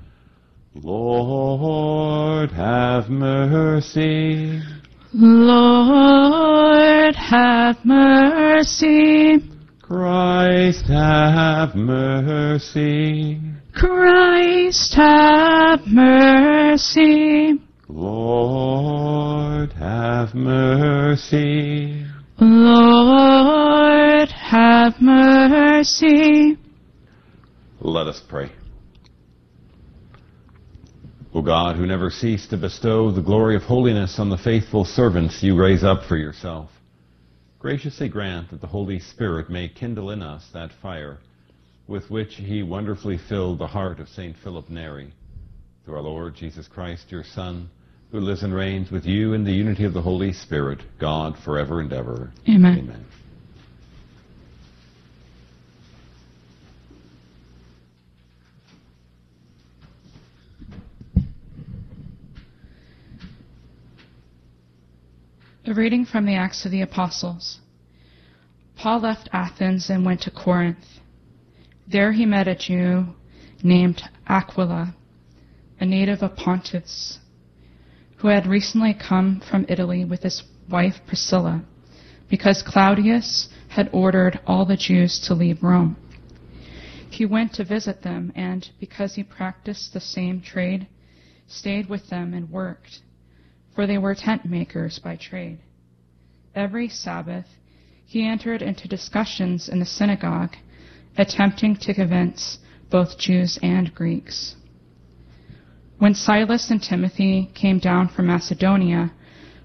Lord, have mercy. Lord, have mercy. Christ, have mercy. Christ, have mercy. Lord, have mercy. Lord, have mercy. Let us pray. O God, who never cease to bestow the glory of holiness on the faithful servants you raise up for yourself, graciously grant that the Holy Spirit may kindle in us that fire with which he wonderfully filled the heart of St. Philip Neri. Through our Lord Jesus Christ, your Son, who lives and reigns with you in the unity of the Holy Spirit, God, forever and ever. Amen. Amen. Reading from the Acts of the Apostles. Paul left Athens and went to Corinth. There he met a Jew named Aquila, a native of Pontus, who had recently come from Italy with his wife Priscilla, because Claudius had ordered all the Jews to leave Rome. He went to visit them, and because he practiced the same trade, stayed with them and worked for they were tent makers by trade. Every Sabbath he entered into discussions in the synagogue, attempting to convince both Jews and Greeks. When Silas and Timothy came down from Macedonia,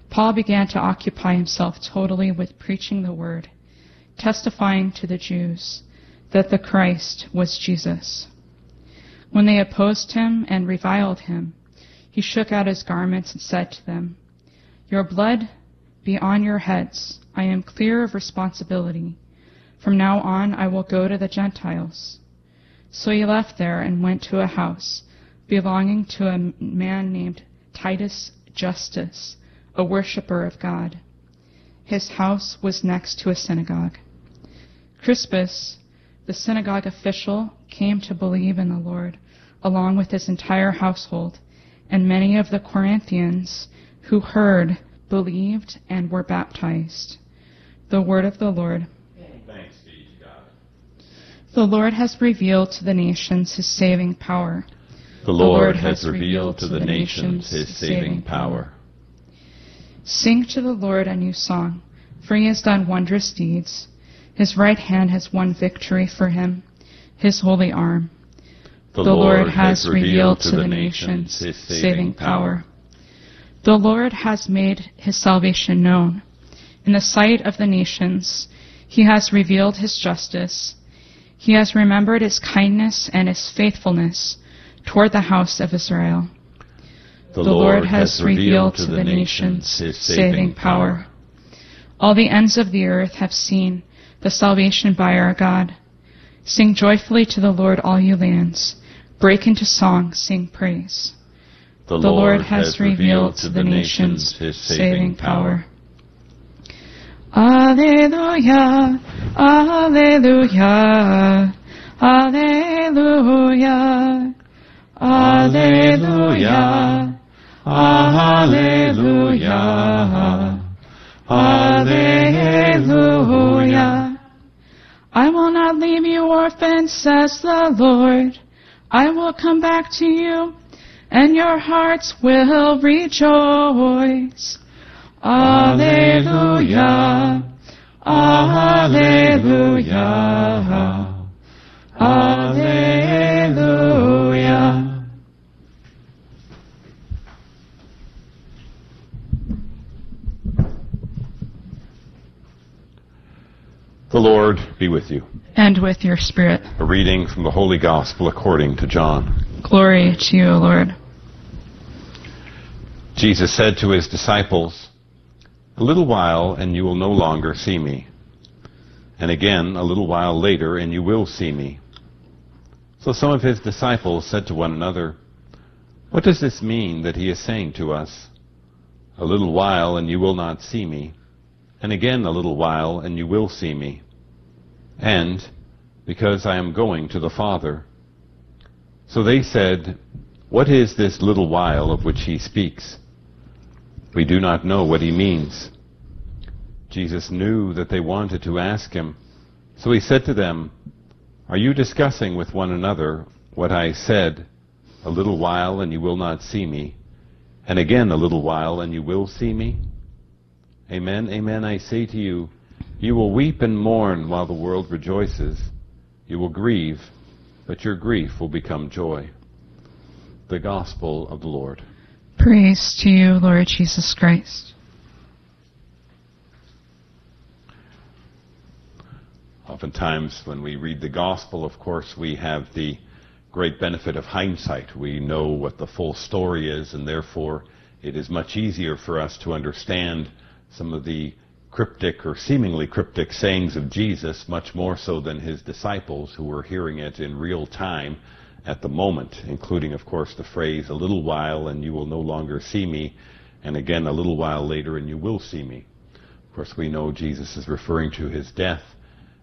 Paul began to occupy himself totally with preaching the word, testifying to the Jews that the Christ was Jesus. When they opposed him and reviled him, he shook out his garments and said to them, Your blood be on your heads. I am clear of responsibility. From now on I will go to the Gentiles. So he left there and went to a house belonging to a man named Titus Justus, a worshiper of God. His house was next to a synagogue. Crispus, the synagogue official, came to believe in the Lord, along with his entire household, and many of the Corinthians who heard believed and were baptized. The word of the Lord. Thanks be to God. The Lord has revealed to the nations his saving power. The Lord has revealed to the nations his saving power. Sing to the Lord a new song, for he has done wondrous deeds. His right hand has won victory for him, his holy arm. The Lord has revealed to the nations his saving power. The Lord has made his salvation known. In the sight of the nations, he has revealed his justice. He has remembered his kindness and his faithfulness toward the house of Israel. The Lord has revealed to the nations his saving power. All the ends of the earth have seen the salvation by our God. Sing joyfully to the Lord, all you lands. Break into song, sing praise. The Lord has revealed to the nations his saving power. Alleluia, Alleluia, Alleluia, Alleluia, Alleluia, Alleluia. I will not leave you orphans, says the Lord. I will come back to you, and your hearts will rejoice. Alleluia, Alleluia, Alleluia. The Lord be with you. And with your spirit. A reading from the Holy Gospel according to John. Glory to you, Lord. Jesus said to his disciples, A little while and you will no longer see me. And again, a little while later and you will see me. So some of his disciples said to one another, What does this mean that he is saying to us? A little while and you will not see me. And again a little while and you will see me. And because I am going to the Father. So they said, What is this little while of which he speaks? We do not know what he means. Jesus knew that they wanted to ask him. So he said to them, Are you discussing with one another what I said, A little while and you will not see me, and again a little while and you will see me? Amen, amen, I say to you, you will weep and mourn while the world rejoices. You will grieve, but your grief will become joy. The Gospel of the Lord. Praise to you, Lord Jesus Christ. Oftentimes, when we read the Gospel, of course, we have the great benefit of hindsight. We know what the full story is, and therefore it is much easier for us to understand some of the cryptic or seemingly cryptic sayings of Jesus, much more so than his disciples who were hearing it in real time at the moment, including, of course, the phrase, a little while and you will no longer see me, and again, a little while later and you will see me. Of course, we know Jesus is referring to his death,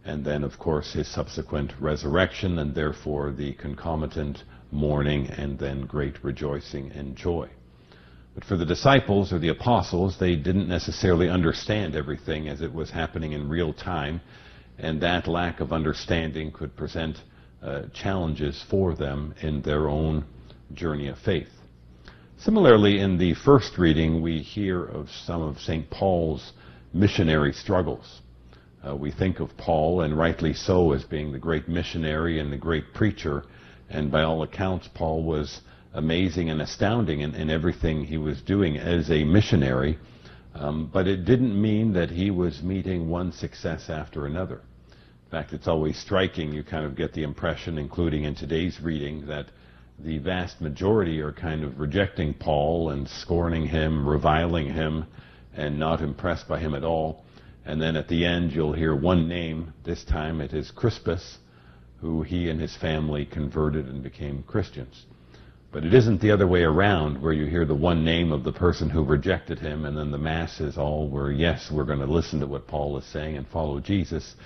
and then, of course, his subsequent resurrection, and therefore the concomitant mourning and then great rejoicing and joy. But for the disciples or the apostles, they didn't necessarily understand everything as it was happening in real time, and that lack of understanding could present uh, challenges for them in their own journey of faith. Similarly, in the first reading, we hear of some of St. Paul's missionary struggles. Uh, we think of Paul, and rightly so, as being the great missionary and the great preacher, and by all accounts, Paul was amazing and astounding in, in everything he was doing as a missionary, um, but it didn't mean that he was meeting one success after another. In fact, it's always striking. You kind of get the impression, including in today's reading, that the vast majority are kind of rejecting Paul and scorning him, reviling him, and not impressed by him at all. And then at the end, you'll hear one name. This time it is Crispus, who he and his family converted and became Christians. But it isn't the other way around where you hear the one name of the person who rejected him and then the masses all were, yes, we're going to listen to what Paul is saying and follow Jesus.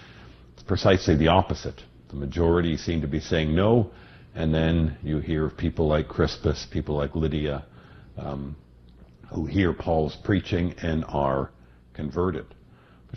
It's precisely the opposite. The majority seem to be saying no, and then you hear of people like Crispus, people like Lydia, um, who hear Paul's preaching and are converted.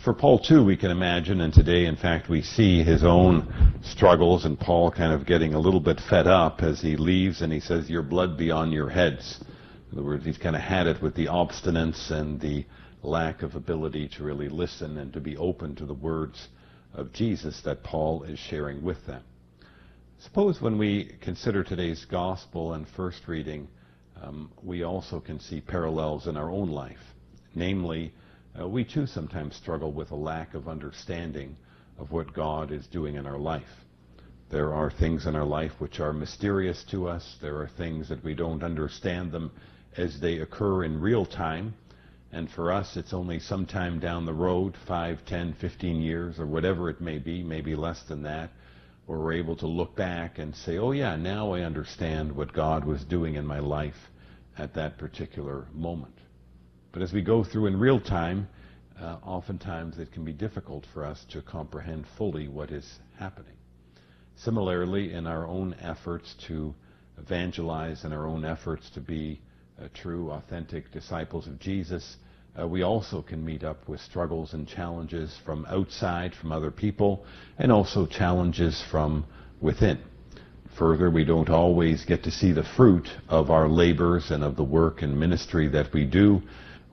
For Paul too, we can imagine, and today in fact we see his own struggles and Paul kind of getting a little bit fed up as he leaves and he says, your blood be on your heads. In other words, he's kind of had it with the obstinance and the lack of ability to really listen and to be open to the words of Jesus that Paul is sharing with them. Suppose when we consider today's gospel and first reading, um, we also can see parallels in our own life. Namely, uh, we too sometimes struggle with a lack of understanding of what God is doing in our life. There are things in our life which are mysterious to us. There are things that we don't understand them as they occur in real time. And for us, it's only sometime down the road, 5, 10, 15 years, or whatever it may be, maybe less than that, where we're able to look back and say, oh yeah, now I understand what God was doing in my life at that particular moment. But as we go through in real time, uh, oftentimes it can be difficult for us to comprehend fully what is happening. Similarly, in our own efforts to evangelize, in our own efforts to be uh, true, authentic disciples of Jesus, uh, we also can meet up with struggles and challenges from outside, from other people, and also challenges from within. Further, we don't always get to see the fruit of our labors and of the work and ministry that we do.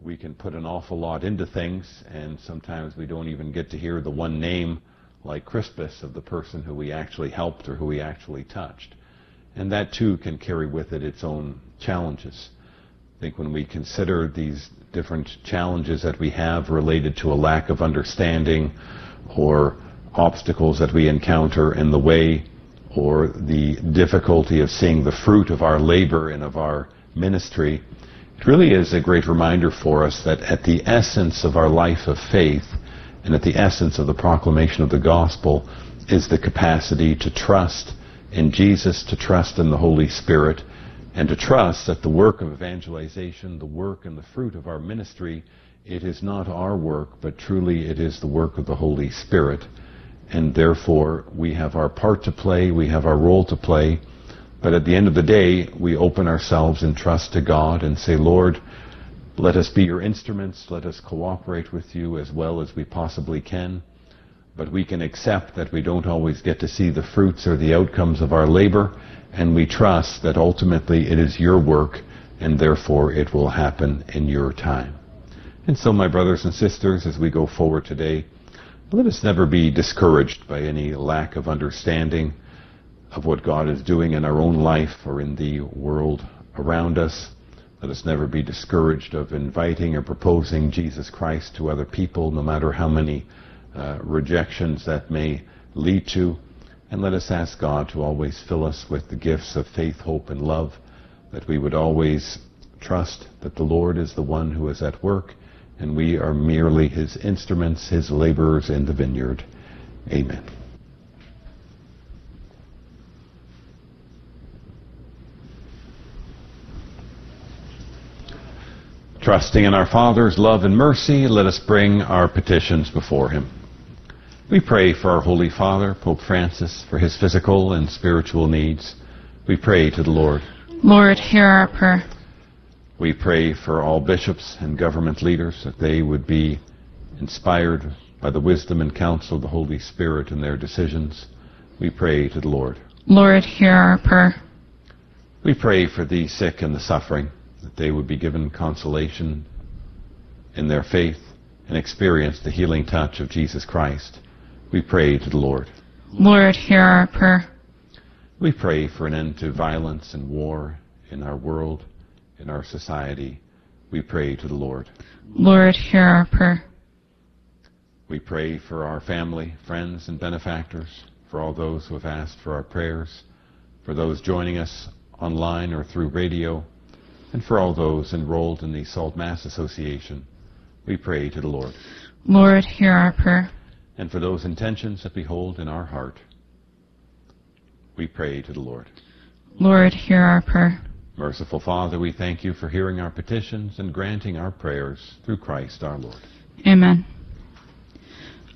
We can put an awful lot into things, and sometimes we don't even get to hear the one name, like Crispus, of the person who we actually helped or who we actually touched. And that too can carry with it its own challenges. I think when we consider these different challenges that we have related to a lack of understanding or obstacles that we encounter in the way or the difficulty of seeing the fruit of our labor and of our ministry, it really is a great reminder for us that at the essence of our life of faith and at the essence of the proclamation of the gospel is the capacity to trust in Jesus, to trust in the Holy Spirit, and to trust that the work of evangelization, the work and the fruit of our ministry, it is not our work, but truly it is the work of the Holy Spirit and therefore we have our part to play, we have our role to play. But at the end of the day, we open ourselves in trust to God and say, Lord, let us be your instruments, let us cooperate with you as well as we possibly can. But we can accept that we don't always get to see the fruits or the outcomes of our labor, and we trust that ultimately it is your work, and therefore it will happen in your time. And so, my brothers and sisters, as we go forward today, let us never be discouraged by any lack of understanding of what God is doing in our own life or in the world around us. Let us never be discouraged of inviting or proposing Jesus Christ to other people, no matter how many uh, rejections that may lead to. And let us ask God to always fill us with the gifts of faith, hope, and love, that we would always trust that the Lord is the one who is at work and we are merely his instruments, his laborers in the vineyard. Amen. Trusting in our Father's love and mercy, let us bring our petitions before him. We pray for our Holy Father, Pope Francis, for his physical and spiritual needs. We pray to the Lord. Lord, hear our prayer. We pray for all bishops and government leaders that they would be inspired by the wisdom and counsel of the Holy Spirit in their decisions. We pray to the Lord. Lord, hear our prayer. We pray for the sick and the suffering, that they would be given consolation in their faith and experience the healing touch of Jesus Christ. We pray to the Lord. Lord, hear our prayer. We pray for an end to violence and war in our world in our society, we pray to the Lord. Lord, hear our prayer. We pray for our family, friends, and benefactors, for all those who have asked for our prayers, for those joining us online or through radio, and for all those enrolled in the Salt Mass Association. We pray to the Lord. Lord, hear our prayer. And for those intentions that we hold in our heart, we pray to the Lord. Lord, hear our prayer. Merciful Father, we thank you for hearing our petitions and granting our prayers through Christ our Lord. Amen.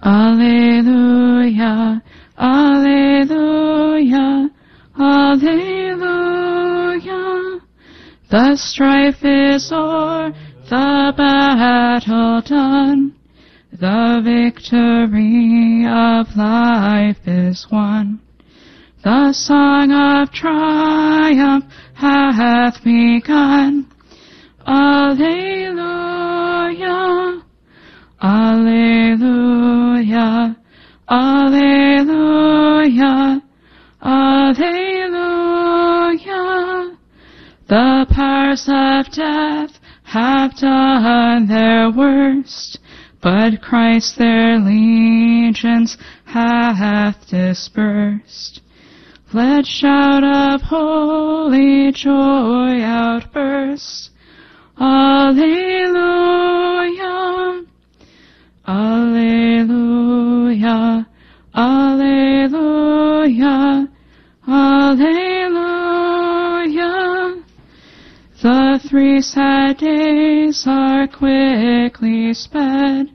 Alleluia, Alleluia, Alleluia. The strife is o'er, the battle done. The victory of life is won. The song of triumph hath begun. Alleluia. Alleluia. Alleluia. Alleluia. The powers of death have done their worst, but Christ their legions hath dispersed. Let shout of holy joy outburst. Alleluia. Alleluia. Alleluia. Three sad days are quickly sped.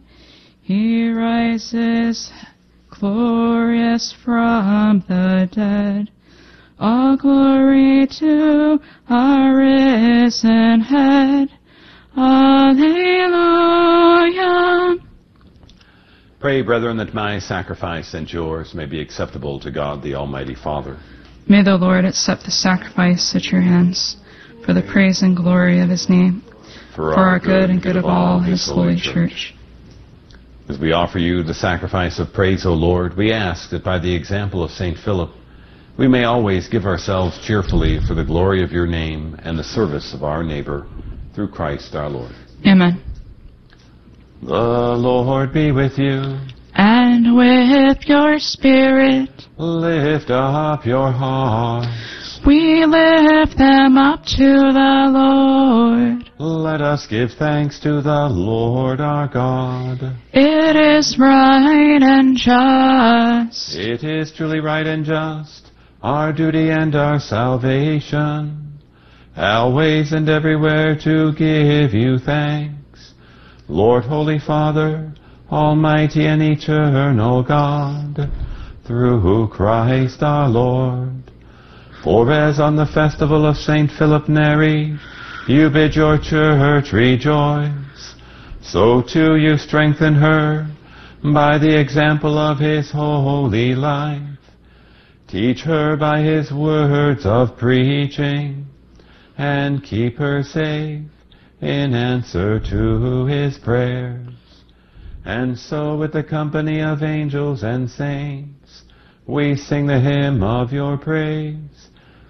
He rises glorious from the dead. All glory to our risen head. Alleluia. Pray, brethren, that my sacrifice and yours may be acceptable to God the Almighty Father. May the Lord accept the sacrifice at your hands for the praise and glory of his name, For, for our good and good of all his holy church. As we offer you the sacrifice of praise, O Lord, we ask that by the example of St. Philip, we may always give ourselves cheerfully for the glory of your name and the service of our neighbor, through Christ our Lord. Amen. The Lord be with you. And with your spirit, Lift up your hearts. We lift them up to the Lord. Let us give thanks to the Lord our God. It is right and just. It is truly right and just, our duty and our salvation, always and everywhere to give you thanks. Lord, Holy Father, Almighty and eternal God, through who Christ our Lord. For as on the festival of Saint Philip Neri, you bid your church rejoice, so too you strengthen her by the example of his holy life. Teach her by his words of preaching, and keep her safe in answer to his prayers. And so with the company of angels and saints, we sing the hymn of your praise,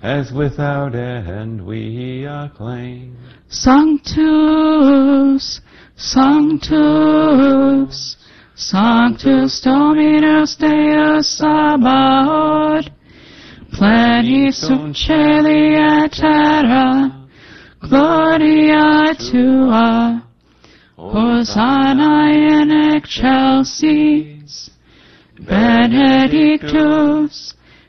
as without end we acclaim. Sanctus, Sanctus, Sanctus Dominus Deus Sabaoth, pleni sunt celi terra, gloria tua, Hosanna in excelsis, benedictus,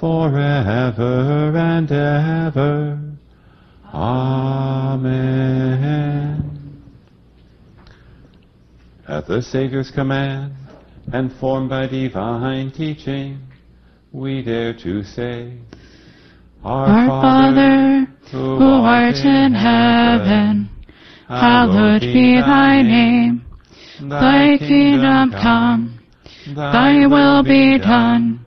forever and ever. Amen. At the Savior's command, and formed by divine teaching, we dare to say, Our, Our Father, who art in heaven, hallowed be thy name. Thy kingdom come, thy will be done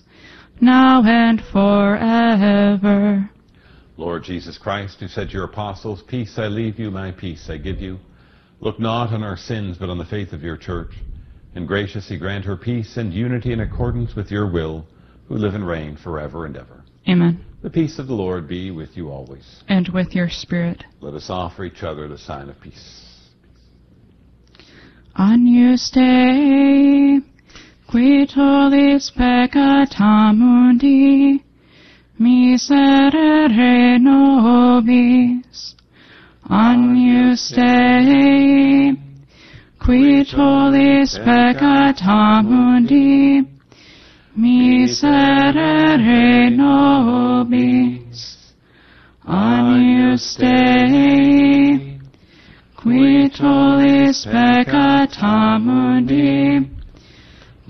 now and forever. Lord Jesus Christ, who said to your apostles, Peace I leave you, my peace I give you, look not on our sins, but on the faith of your church, and graciously grant her peace and unity in accordance with your will, who live and reign forever and ever. Amen. The peace of the Lord be with you always. And with your spirit. Let us offer each other the sign of peace. On Dei, qui tollis peccata mundi, miserere nobis. Agnus Dei, qui tollis peccata mundi, miserere nobis. Agnus Dei, qui tollis peccata mundi,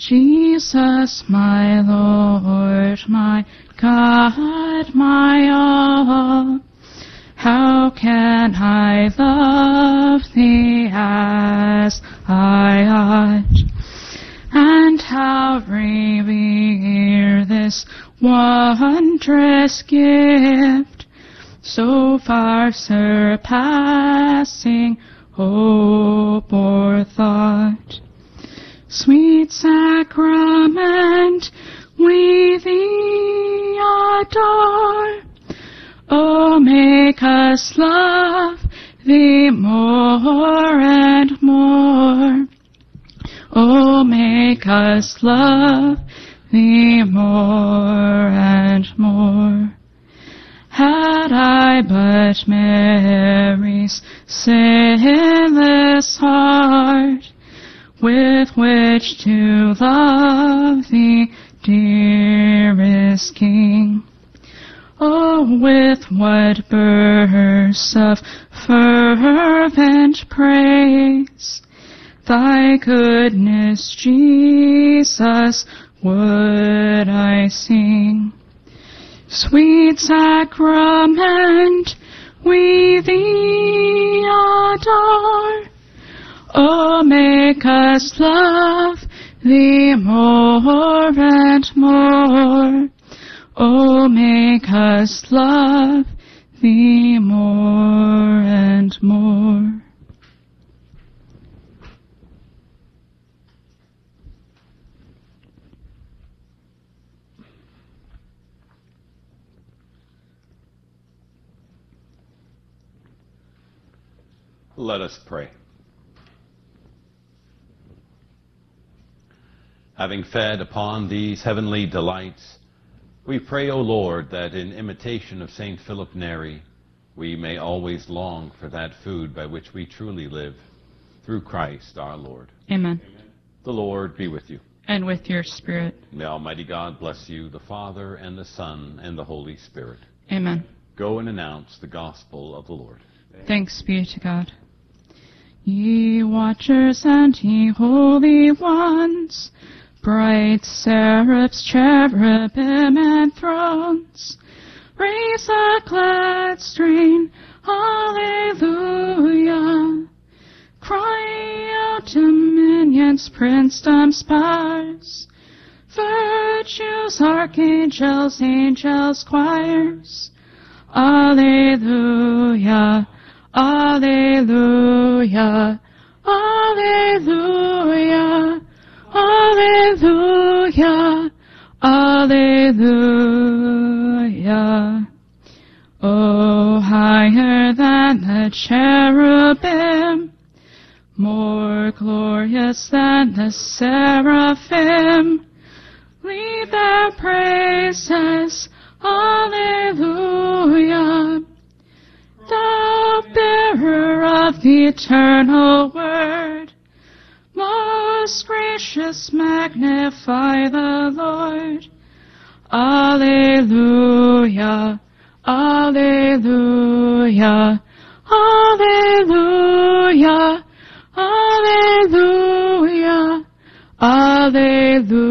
Jesus, my Lord, my God, my all. How can I love thee as I ought? And how revere this wondrous gift, so far surpassing hope or thought? Sweet sacrament, we thee adore. Oh, make us love thee more and more. Oh, make us love thee more and more. Had I but Mary's sinless heart, with which to love thee, dearest King. Oh, with what bursts of fervent praise thy goodness, Jesus, would I sing. Sweet sacrament, we thee adore. Oh, make us love thee more and more. Oh, make us love thee more and more. Let us pray. Having fed upon these heavenly delights, we pray, O Lord, that in imitation of St. Philip Neri, we may always long for that food by which we truly live, through Christ our Lord. Amen. The Lord be with you. And with your spirit. May Almighty God bless you, the Father, and the Son, and the Holy Spirit. Amen. Go and announce the gospel of the Lord. Thanks be to God. Ye watchers and ye holy ones, bright seraphs, cherubim, and thrones, raise a glad strain, Alleluia. Cry out dominions, princedoms, powers, virtues, archangels, angels, choirs. Alleluia, Alleluia, Alleluia, Alleluia, Alleluia. Oh, higher than the cherubim, more glorious than the seraphim, lead their praises, Alleluia. Thou bearer of the eternal word, most gracious, magnify the Lord. Alleluia, Alleluia, Alleluia, Alleluia, Alleluia.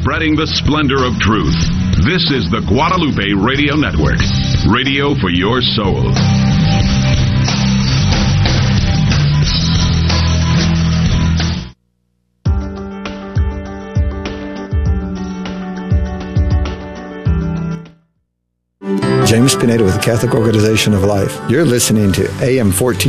Spreading the splendor of truth. This is the Guadalupe Radio Network. Radio for your soul. James Pineda with the Catholic Organization of Life. You're listening to AM 14.